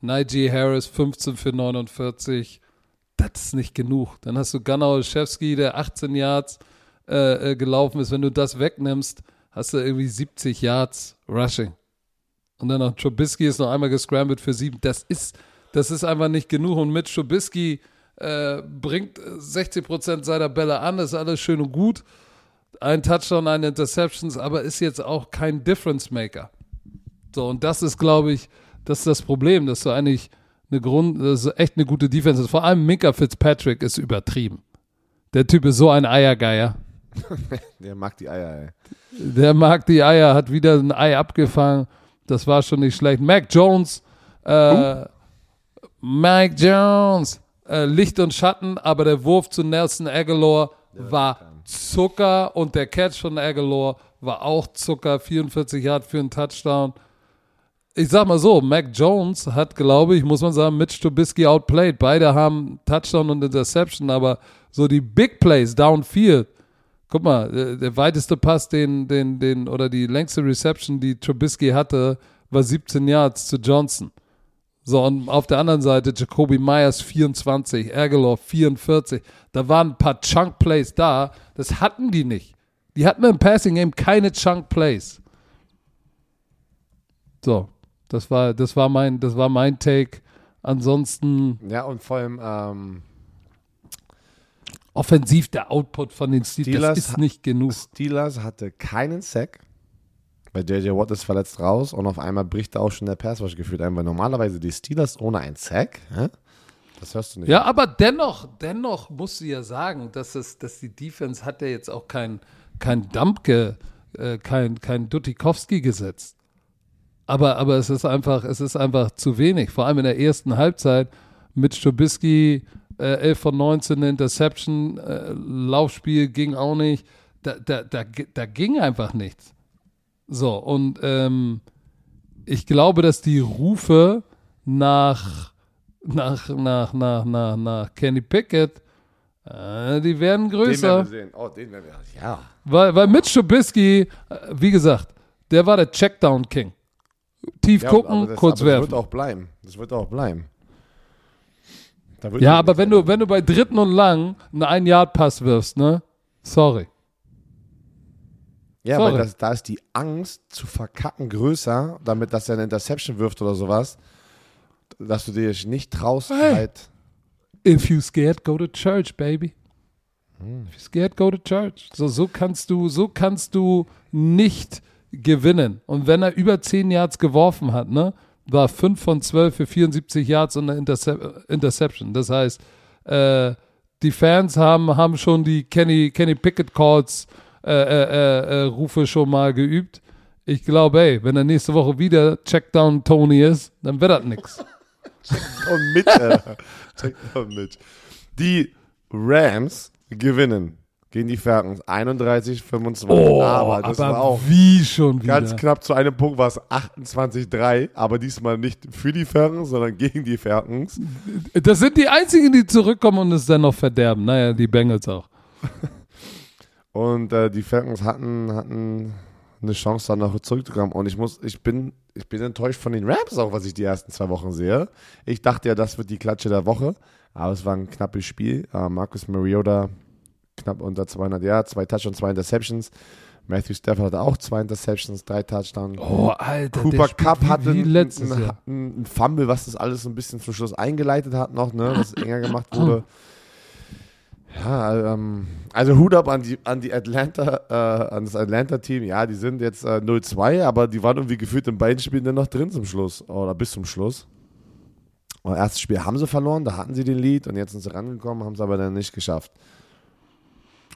Najee Harris 15 für 49, das ist nicht genug. Dann hast du Gunnar Olszewski, der 18 Yards äh, gelaufen ist. Wenn du das wegnimmst, hast du irgendwie 70 Yards Rushing. Und dann noch Trubisky ist noch einmal gescrambled für sieben. Das ist, das ist einfach nicht genug. Und mit Trubisky äh, bringt 60 Prozent seiner Bälle an, ist alles schön und gut. Ein Touchdown, eine Interceptions, aber ist jetzt auch kein Difference Maker. So, und das ist, glaube ich, das ist das Problem, dass du eigentlich eine Grund, das ist echt eine gute Defense ist. Vor allem Minka Fitzpatrick ist übertrieben. Der Typ ist so ein Eiergeier. Der mag die Eier, ey. Der mag die Eier, hat wieder ein Ei abgefangen. Das war schon nicht schlecht. Mac Jones, äh, Mike Jones, äh, Licht und Schatten, aber der Wurf zu Nelson Aguilar war Zucker und der Catch von Aguilar war auch Zucker. 44 Yard für einen Touchdown. Ich sag mal so, Mac Jones hat, glaube ich, muss man sagen, Mitch Trubisky outplayed. Beide haben Touchdown und Interception, aber so die Big Plays downfield, guck mal, der, der, weiteste Pass, den, den, den, oder die längste Reception, die Trubisky hatte, war 17 Yards zu Johnson. So, und auf der anderen Seite Jacoby Myers 24, Aguilar 44. Da waren ein paar Chunk Plays da. Das hatten die nicht. Die hatten im Passing Game keine Chunk Plays. So, das war, das war mein, das war mein Take. Ansonsten. Ja, und vor allem, ähm, offensiv der Output von den Steelers, Steelers ist nicht genug. Steelers hatte keinen Sack. Bei JJ Watt ist verletzt raus und auf einmal bricht da auch schon der Passwash gefühlt ein, weil normalerweise die Steelers ohne einen Sack, hä? das hörst du nicht. Ja, aber dennoch, dennoch musst du ja sagen, dass, es, dass die Defense hat ja jetzt auch kein, kein Dampke, äh, kein, kein Dutikowski gesetzt. Aber, aber es ist einfach, es ist einfach zu wenig. Vor allem in der ersten Halbzeit mit Strubisky, äh, 11 von 19 Interception, äh, Laufspiel ging auch nicht. Da, da, da, da ging einfach nichts. So, und ähm, ich glaube, dass die Rufe nach, nach, nach, nach, nach, nach Kenny Pickett, äh, die werden größer. Den werden wir sehen. Oh, den werden wir, ja. Weil, weil Mitch Trubisky, äh, wie gesagt, der war der Checkdown-King. Tief ja, gucken, das, kurz werfen. Das wird auch bleiben. Das wird auch bleiben. Ja, aber wenn du, wenn du bei dritten und lang einen Ein-Yard-Pass wirfst, ne? Sorry. Ja, Sorry. weil das, da ist die Angst zu verkacken größer, damit, dass er eine Interception wirft oder sowas, dass du dir nicht traust, hey. halt. If you scared, go to church, baby. Hm. If you scared, go to church. So, so kannst du, so kannst du nicht gewinnen. Und wenn er über 10 Yards geworfen hat, ne, war 5 von 12 für 74 Yards und eine Intercep Interception. Das heißt, äh, die Fans haben, haben schon die Kenny, Kenny Pickett Calls äh, äh, äh, äh Rufe schon mal geübt. Ich glaube, ey, wenn er nächste Woche wieder Checkdown Tony ist, dann wird das nix. Checkdown mit, äh. Checkdown mit. Die Rams gewinnen gegen die Falcons 31, 25. Oh, aber das aber war auch wie schon wieder. ganz knapp zu einem Punkt war es 28-3, aber diesmal nicht für die Falcons, sondern gegen die Falcons. Das sind die einzigen, die zurückkommen und es dann noch verderben. Naja, die Bengals auch. und äh, die Falcons hatten, hatten eine Chance, dann noch zurückzukommen. Und ich muss, ich bin, ich bin enttäuscht von den Rams auch, was ich die ersten zwei Wochen sehe. Ich dachte ja, das wird die Klatsche der Woche, aber es war ein knappes Spiel. Äh, Marcus Mariota knapp unter 200 Yards, zwei Touchdowns, zwei Interceptions. Matthew Stafford hatte auch zwei Interceptions, drei Touchdowns. Oh, Alter. Cooper Cup hatte ein, Fumble, was das alles so ein bisschen zum Schluss eingeleitet hat noch, ne, was enger gemacht wurde. Ja, ähm, also Hut ab an die, an die Atlanta, äh, an das Atlanta-Team. Ja, die sind jetzt äh, 0-2, aber die waren irgendwie gefühlt in beiden Spielen dann noch drin zum Schluss. Oder bis zum Schluss. Und erstes Spiel haben sie verloren, da hatten sie den Lead und jetzt sind sie rangekommen, haben es aber dann nicht geschafft.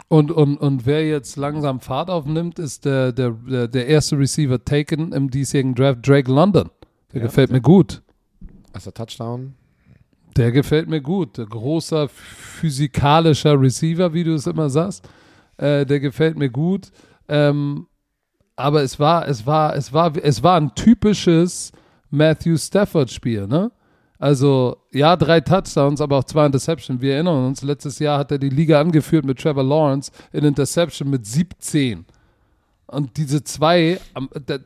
Und, und, und wer jetzt langsam Fahrt aufnimmt, ist der, der, der, erste Receiver taken im diesjährigen Draft, Drake London. Der ja, gefällt mir gut. Erster Touchdown. Der gefällt mir gut. Großer physikalischer Receiver, wie du es immer sagst. Äh, der gefällt mir gut. Ähm, aber es war, es war, es war, es war ein typisches Matthew Stafford-Spiel, ne? Also, ja, drei Touchdowns, aber auch zwei Interceptions. Wir erinnern uns, letztes Jahr hat er die Liga angeführt mit Trevor Lawrence in Interception mit 17. Und diese zwei,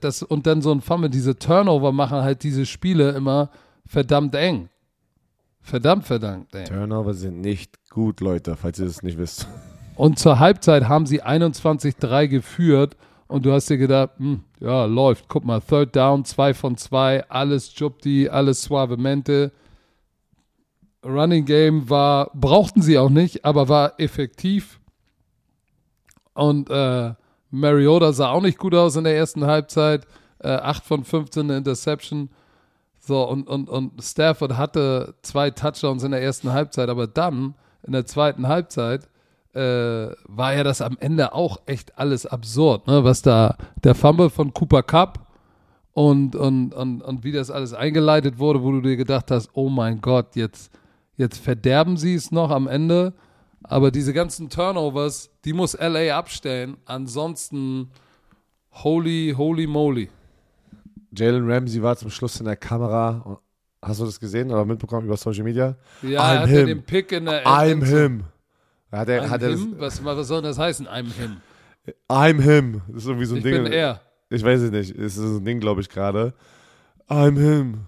das, und dann so ein Fumble, diese Turnover machen halt diese Spiele immer verdammt eng. Verdammt, verdammt eng. Turnover sind nicht gut, Leute, falls ihr das nicht wisst. Und zur Halbzeit haben sie 21-3 geführt und du hast dir gedacht, hm, ja, läuft. Guck mal, Third Down, 2 von 2, alles Jupti, alles Suavemente. Running Game war, brauchten sie auch nicht, aber war effektiv. Und äh, Mariota sah auch nicht gut aus in der ersten Halbzeit. Äh, 8 von 15 eine Interception. So, und, und, und Stafford hatte zwei Touchdowns in der ersten Halbzeit, aber dann in der zweiten Halbzeit äh, war ja das am Ende auch echt alles absurd, ne? was da der Fumble von Cooper Cup und, und, und, und wie das alles eingeleitet wurde, wo du dir gedacht hast, oh mein Gott, jetzt, jetzt verderben sie es noch am Ende aber diese ganzen Turnovers, die muss LA abstellen. Ansonsten, holy, holy moly. Jalen Ramsey war zum Schluss in der Kamera. Hast du das gesehen oder mitbekommen über Social Media? Ja, I'm er hatte him. den Pick in der I'm him. Hat er, I'm hat him? Was, was soll das heißen, I'm him? I'm him. Das ist irgendwie so ein ich Ding. Ich bin er. Ich weiß es nicht. Das ist so ein Ding, glaube ich, gerade. I'm him.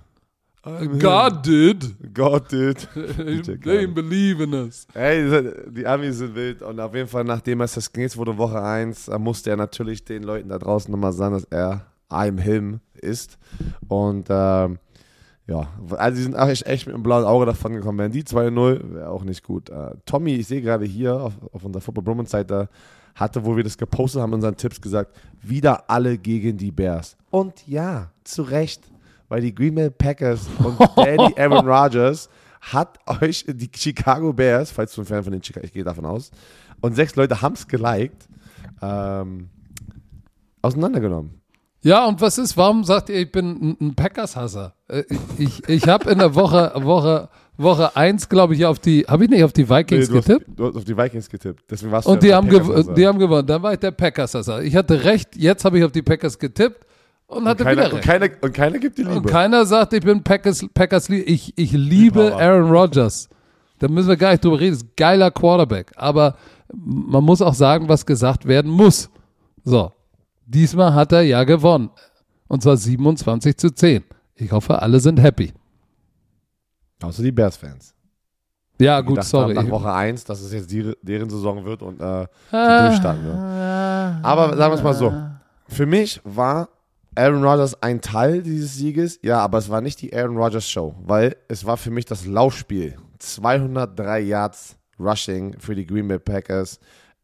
God did. God did. They believe in us. Hey, die Amis sind wild. Und auf jeden Fall, nachdem er es wurde, Woche 1, musste er natürlich den Leuten da draußen nochmal sagen, dass er I'm him ist. Und ähm, ja, also die sind echt, echt mit einem blauen Auge davon gekommen. Wären die 2-0, wäre auch nicht gut. Äh, Tommy, ich sehe gerade hier auf, auf unserer Football Bromance Seite, hatte, wo wir das gepostet haben, unseren Tipps gesagt, wieder alle gegen die Bears. Und ja, zu Recht weil die Green Bay Packers und Daddy Aaron Rodgers hat euch die Chicago Bears, falls du ein Fan von den Chicago, ich gehe davon aus, und sechs Leute haben es geliked, ähm, auseinandergenommen. Ja, und was ist, warum sagt ihr, ich bin ein, Packers-Hasser? Äh, ich, ich habe in der Woche, Woche, Woche 1, glaube ich, auf die, habe ich nicht auf die Vikings nee, du getippt? Hast, du hast auf die Vikings getippt. Deswegen warst du und die haben, die haben gewonnen. Dann war ich der Packers-Hasser. Ich hatte recht, jetzt habe ich auf die Packers getippt und hatte und keiner, wieder recht. Und keiner, und keiner gibt die Liebe. Und keiner sagt, ich bin Packers, Packers ich, ich liebe Aaron Rodgers. Da müssen wir gar nicht drüber reden. Das ist geiler Quarterback. Aber man muss auch sagen, was gesagt werden muss. So. Diesmal hat er ja gewonnen. Und zwar 27 zu 10. Ich hoffe, alle sind happy. Außer die Bears-Fans. Ja, gut, sorry. Haben nach Woche 1, dass es jetzt die, deren Saison wird und äh, ah, durchstarten wird. Aber sagen wir es mal so. Für mich war Aaron Rodgers ein Teil dieses Sieges, ja, aber es war nicht die Aaron Rodgers Show, weil es war für mich das Laufspiel. 203 Yards Rushing für die Green Bay Packers.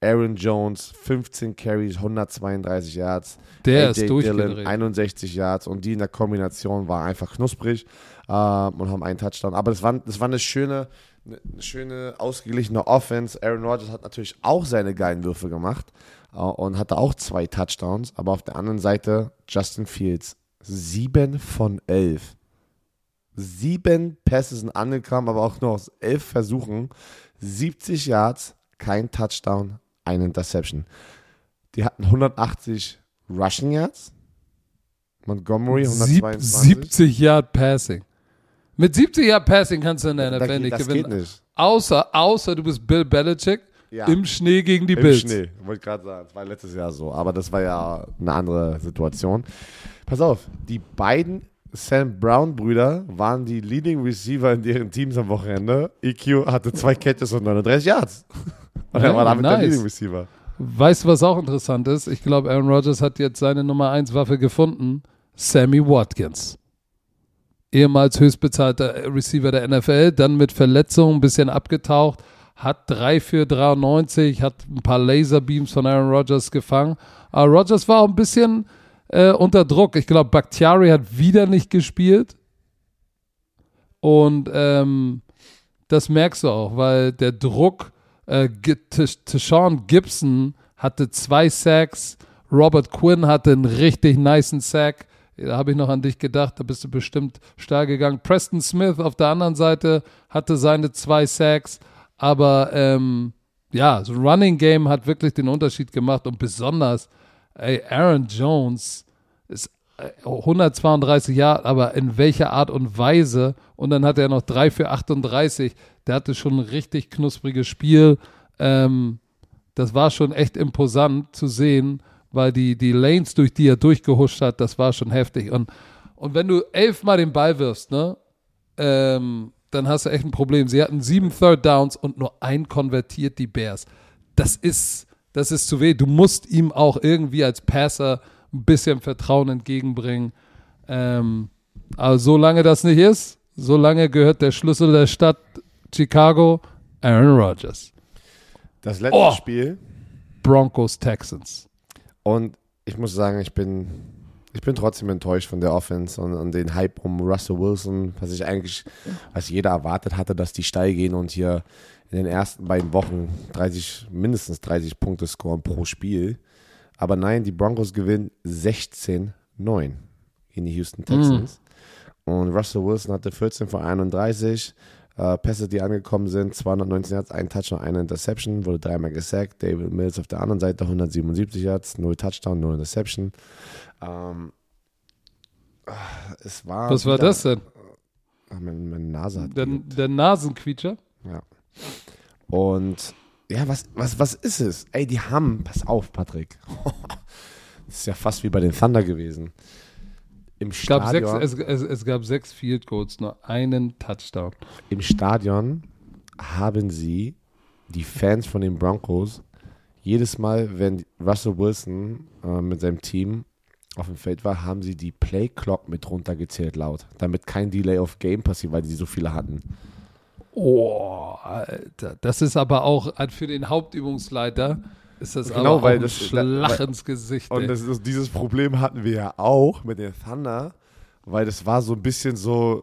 Aaron Jones 15 Carries, 132 Yards. Der AJ ist Dillon 61 Yards und die in der Kombination war einfach knusprig äh, und haben einen Touchdown. Aber das war, das war eine schöne, eine schöne ausgeglichene Offense. Aaron Rodgers hat natürlich auch seine geilen Würfe gemacht. Äh, und hatte auch zwei Touchdowns. Aber auf der anderen Seite Justin Fields, sieben von elf. Sieben Pässe sind angekommen, aber auch nur aus elf Versuchen. 70 Yards, kein Touchdown, ein Interception. Die hatten 180 Rushing Yards. Montgomery 122. 70 Yard Passing. Mit 70 Yard Passing kannst du in der NFL nicht gewinnen. Geht nicht. Außer, außer du bist Bill Belichick ja. Im Schnee gegen die Im Bills. Im Schnee, wollte gerade sagen. Das war letztes Jahr so. Aber das war ja eine andere Situation. Pass auf, die beiden Sam Brown-Brüder waren die Leading Receiver in deren Teams am Wochenende. EQ hatte zwei Catches und 39 Yards. Und er war damit nice. der Leading Receiver. Weißt du, was auch interessant ist? Ich glaube, Aaron Rodgers hat jetzt seine Nummer 1 Waffe gefunden. Sammy Watkins. Ehemals höchstbezahlter Receiver der NFL, dann mit Verletzungen ein bisschen abgetaucht hat 3 für 93, hat ein paar Laserbeams von Aaron Rodgers gefangen. Aber Rodgers war auch ein bisschen äh, unter Druck. Ich glaube, Bakhtiari hat wieder nicht gespielt. Und ähm, das merkst du auch, weil der Druck, äh, Tashawn Gibson hatte zwei Sacks, Robert Quinn hatte einen richtig niceen Sack. Da habe ich noch an dich gedacht, da bist du bestimmt stark gegangen. Preston Smith auf der anderen Seite hatte seine zwei Sacks. Aber ähm, ja, so Running Game hat wirklich den Unterschied gemacht und besonders, ey, Aaron Jones ist 132 Jahre, aber in welcher Art und Weise? Und dann hat er noch 3 für 38. Der hatte schon ein richtig knuspriges Spiel. Ähm, das war schon echt imposant zu sehen, weil die, die Lanes, durch die er durchgehuscht hat, das war schon heftig. Und, und wenn du elfmal den Ball wirfst, ne, ähm, dann hast du echt ein Problem. Sie hatten sieben Third Downs und nur ein konvertiert, die Bears. Das ist, das ist zu weh. Du musst ihm auch irgendwie als Passer ein bisschen Vertrauen entgegenbringen. Ähm, aber solange das nicht ist, solange gehört der Schlüssel der Stadt Chicago Aaron Rodgers. Das letzte Oh. Spiel. Broncos Texans. Und ich muss sagen, ich bin, ich bin trotzdem enttäuscht von der Offense und, und den Hype um Russell Wilson, was ich eigentlich, was jeder erwartet hatte, dass die steil gehen und hier in den ersten beiden Wochen 30, mindestens 30 Punkte scoren pro Spiel. Aber nein, die Broncos gewinnen 16-9 in die Houston Texans. Und Russell Wilson hatte 14 von 31. Äh, Pässe, die angekommen sind, 219 Yards, ein Touchdown, eine Interception, wurde dreimal gesackt. David Mills auf der anderen Seite 177 Yards, 0 Touchdown, 0 Interception. Ähm, es war. Was war wieder- das denn? Ah, meine, meine Nase hat. Der, der Nasenquietscher? Ja. Und ja, was, was, was ist es? Ey, die haben, pass auf, Patrick. Das ist ja fast wie bei den Thunder gewesen. Im Es gab, sechs, Stadion, es, es, es gab sechs Field Goals, nur einen Touchdown. Im Stadion haben sie, die Fans von den Broncos, jedes Mal, wenn Russell Wilson äh, mit seinem Team auf dem Feld war, haben sie die Play Clock mit runtergezählt laut, damit kein Delay of Game passiert, weil sie so viele hatten. Oh, Alter. Das ist aber auch äh, für den Hauptübungsleiter ist das Genau, aber weil das- Schlag ins Gesicht. Und das ist, dieses Problem hatten wir ja auch mit den Thunder, weil das war so ein bisschen so,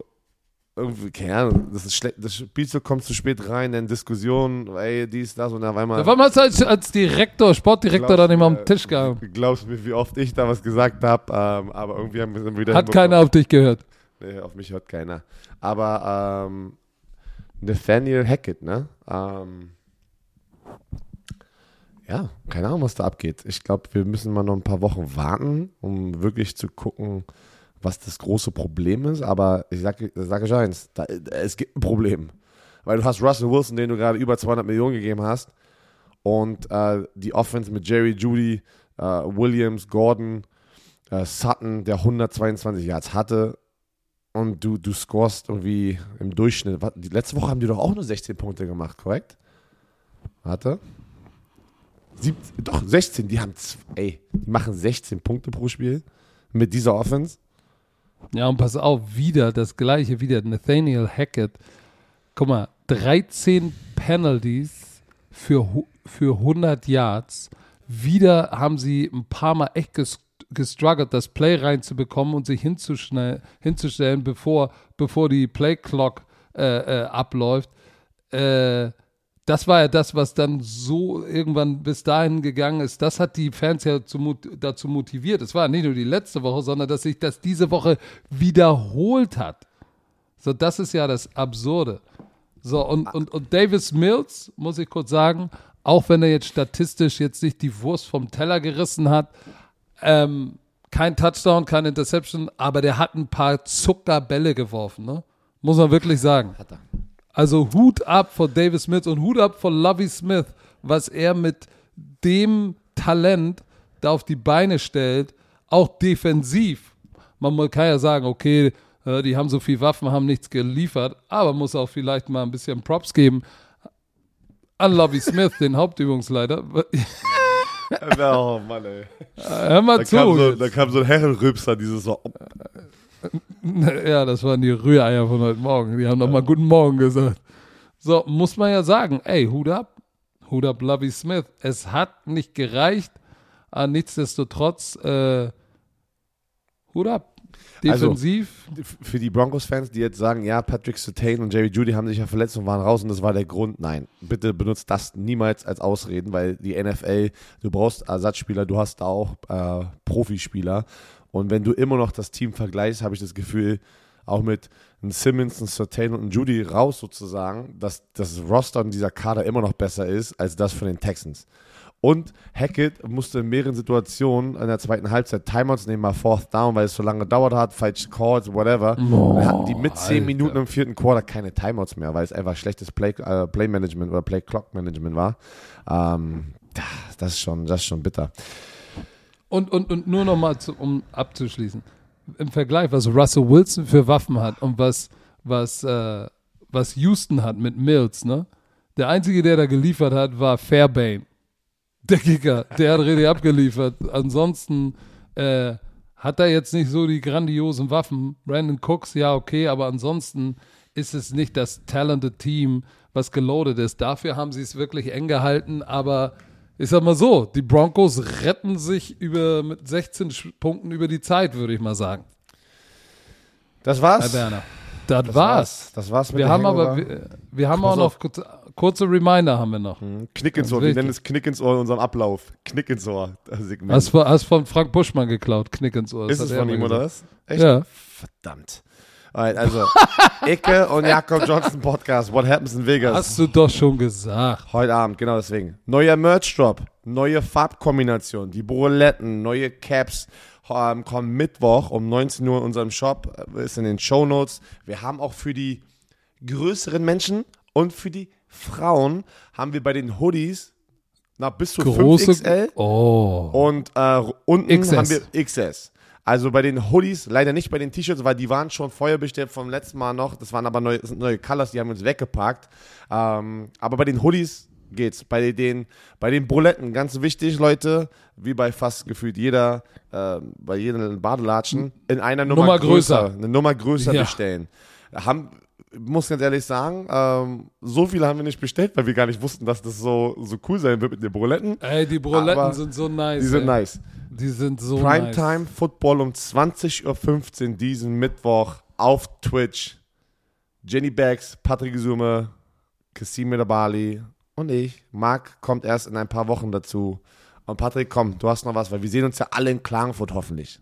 irgendwie, keine Ahnung, das, ist schlecht, das Spielzug kommt zu spät rein, in Diskussionen, ey, dies, das und auf einmal. Warum hast du als, als Direktor, Sportdirektor da nicht mal am mir- Tisch gehabt? Glaubst du mir, wie oft ich da was gesagt habe, ähm, aber irgendwie haben wir es wieder Hat keiner auf dich gehört. Nee, auf mich hört keiner. Aber ähm, Nathaniel Hackett, ne? Ähm, ja, keine Ahnung, was da abgeht. Ich glaube, wir müssen mal noch ein paar Wochen warten, um wirklich zu gucken, was das große Problem ist. Aber ich sage sag euch eins, da, es gibt ein Problem. Weil du hast Russell Wilson, den du gerade über 200 Millionen gegeben hast. Und äh, die Offense mit Jerry Judy, äh, Williams, Gordon, äh, Sutton, der 122 Yards hatte. Und du, du scorest irgendwie im Durchschnitt. Letzte Woche haben die doch auch nur 16 Punkte gemacht, korrekt? Warte. Sieb, doch, 16. Die haben, ey, die machen 16 Punkte pro Spiel mit dieser Offense. Ja, und pass auf, wieder das gleiche, wieder Nathaniel Hackett. Guck mal, 13 Penalties für, für 100 Yards. Wieder haben sie ein paar Mal echt ges gestruggelt, das Play reinzubekommen und sich hinzustellen, bevor, bevor die Play Clock äh, äh, abläuft. Äh, das war ja das, was dann so irgendwann bis dahin gegangen ist. Das hat die Fans ja zu, dazu motiviert. Es war nicht nur die letzte Woche, sondern dass sich das diese Woche wiederholt hat. So, das ist ja das Absurde. So, und, und, und Davis Mills, muss ich kurz sagen, auch wenn er jetzt statistisch jetzt nicht die Wurst vom Teller gerissen hat, ähm, kein Touchdown, keine Interception, aber der hat ein paar Zuckerbälle geworfen, ne? Muss man wirklich sagen. Hat er. Also Hut ab von Davis Smith und Hut ab von Lovey Smith, was er mit dem Talent da auf die Beine stellt, auch defensiv. Man kann ja sagen, okay, äh, die haben so viel Waffen, haben nichts geliefert, aber muss auch vielleicht mal ein bisschen Props geben an Lovey Smith, den Hauptübungsleiter. oh Mann, ey. Hör mal Da zu. kam, so, da kam so ein Herrenrübser, dieses so. Ja, das waren die Rühreier von heute Morgen. Die haben noch mal Guten Morgen gesagt. So, muss man ja sagen, ey, Hut ab. Hut ab, Lovey Smith. Es hat nicht gereicht, aber nichtsdestotrotz, äh, Hut ab. Also, Defensiv. Für die Broncos-Fans, die jetzt sagen, ja, Patrick Sertain und Jerry Judy haben sich ja verletzt und waren raus und das war der Grund. Nein, bitte benutzt das niemals als Ausreden, weil die NFL, du brauchst Ersatzspieler, du hast da auch äh, Profispieler. Und wenn du immer noch das Team vergleichst, habe ich das Gefühl, auch mit einem Simmons, einem Sertain und einem Judy raus sozusagen, dass das Roster und dieser Kader immer noch besser ist als das von den Texans. Und Hackett musste in mehreren Situationen in der zweiten Halbzeit Timeouts nehmen, mal Fourth Down, weil es so lange gedauert hat, falsche Calls, whatever. Oh, Dann hatten die mit 10 Alter. Minuten im vierten Quarter keine Timeouts mehr, weil es einfach schlechtes Play, äh, Play Management oder Play Clock Management war. Ähm, das ist schon, das ist schon bitter. Und, und, und nur nochmal, um abzuschließen. Im Vergleich, was Russell Wilson für Waffen hat und was, was, äh, was Houston hat mit Mills, ne? Der Einzige, der da geliefert hat, war Fairbairn. Der Kicker, der hat richtig abgeliefert. Ansonsten äh, hat er jetzt nicht so die grandiosen Waffen. Brandon Cooks, ja, okay, aber ansonsten ist es nicht das talented Team, was geloadet ist. Dafür haben sie es wirklich eng gehalten, aber ich sag mal so, die Broncos retten sich über, mit 16 Sch- Punkten über die Zeit, würde ich mal sagen. Das war's. Herr Werner. Das, Das war's. Das war's mit Wir haben aber, Hangover. wir, wir haben Pass auch noch auf. Kurze, Reminder haben wir noch. Knick ins Ohr. Wir nennen es Knick ins Ohr in unserem Ablauf. Knick ins Ohr. Segment. Hast, von- hast von Frank Buschmann geklaut, Knick ins Ohr. Das ist es von ihm oder was? Echt? Ja. Verdammt. Alright, also, Icke und Jakob Johnson Podcast. What happens in Vegas? Hast du doch schon gesagt. Heute Abend, genau deswegen. Neuer Merch-Drop, neue Farbkombination, die Buletten, neue Caps ähm, kommen Mittwoch um 19 Uhr in unserem Shop, äh, ist in den Show Notes. Wir haben auch für die größeren Menschen und für die Frauen haben wir bei den Hoodies nach bis zu Große. 5XL Oh. und äh, unten XS. haben wir XS. Also bei den Hoodies, leider nicht bei den T-Shirts, weil die waren schon vorher bestellt vom letzten Mal noch. Das waren aber neue, neue Colors, die haben wir uns weggepackt. Ähm, aber bei den Hoodies geht's. Bei den, bei den Buletten, ganz wichtig, Leute, wie bei fast gefühlt jeder, ähm, bei jedem Badelatschen, in einer Nummer, Nummer größer, größer. eine Nummer größer Ja. bestellen. Haben, muss ganz ehrlich sagen, ähm, so viele haben wir nicht bestellt, weil wir gar nicht wussten, dass das so, so cool sein wird mit den Buletten. Ey, die Buletten Aber sind so nice. Die sind ey. nice. Die sind so nice. Primetime Football um 20.15 Uhr diesen Mittwoch auf Twitch. Jenny Bags, Patrick Sume, Kassim Medabali und ich. Marc kommt erst in ein paar Wochen dazu. Und Patrick, komm, du hast noch was, weil wir sehen uns ja alle in Klagenfurt hoffentlich.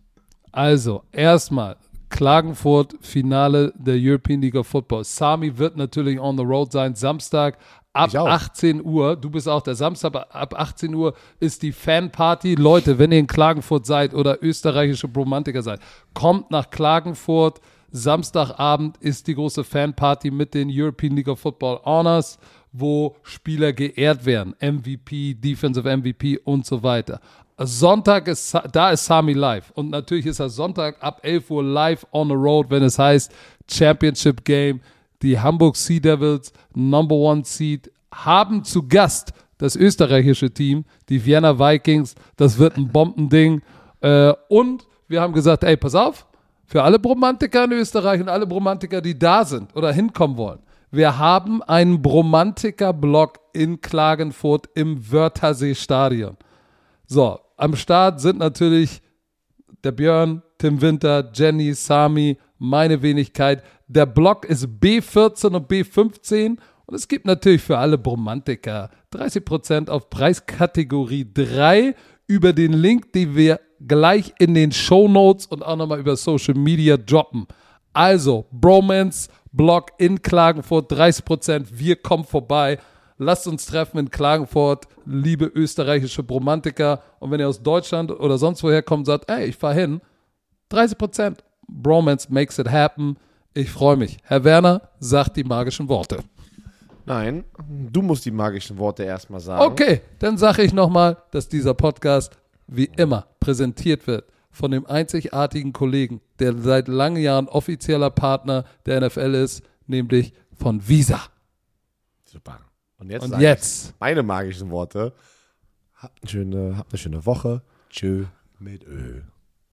Also, erstmal Klagenfurt, Finale der European League of Football. Sami wird natürlich on the road sein, Samstag ab Ich auch. 18 Uhr. Du bist auch der Samstag, aber ab 18 Uhr ist die Fanparty. Leute, wenn ihr in Klagenfurt seid oder österreichische Romantiker seid, kommt nach Klagenfurt. Samstagabend ist die große Fanparty mit den European League of Football Honors, wo Spieler geehrt werden. MVP, Defensive MVP und so weiter. Sonntag ist, da ist Sami live. Und natürlich ist er Sonntag ab 11 Uhr live on the road, wenn es heißt Championship Game. Die Hamburg Sea Devils, Number One Seed, haben zu Gast das österreichische Team, die Vienna Vikings. Das wird ein Bombending. Äh, und wir haben gesagt, ey, pass auf, für alle Bromantiker in Österreich und alle Bromantiker, die da sind oder hinkommen wollen. Wir haben einen Bromantiker-Block in Klagenfurt im Wörthersee-Stadion. So, am Start sind natürlich der Björn, Tim Winter, Jenny, Sami, meine Wenigkeit. Der Block ist B14 und B15 und es gibt natürlich für alle Bromantiker 30% auf Preiskategorie 3 über den Link, den wir gleich in den Show Notes und auch nochmal über Social Media droppen. Also, Bromance Blog in Klagenfurt, 30%. Wir kommen vorbei. Lasst uns treffen in Klagenfurt, liebe österreichische Bromantiker. Und wenn ihr aus Deutschland oder sonst woher kommt, sagt, ey, ich fahr hin, 30%. Bromance makes it happen. Ich freue mich. Herr Werner sagt die magischen Worte. Nein, du musst die magischen Worte erstmal sagen. Okay, dann sage ich nochmal, dass dieser Podcast wie immer präsentiert wird von dem einzigartigen Kollegen, der seit langen Jahren offizieller Partner der NFL ist, nämlich von Visa. Super. Und jetzt, Und jetzt. meine magischen Worte. Habt eine schöne, habt eine schöne Woche. Tschö mit Ö.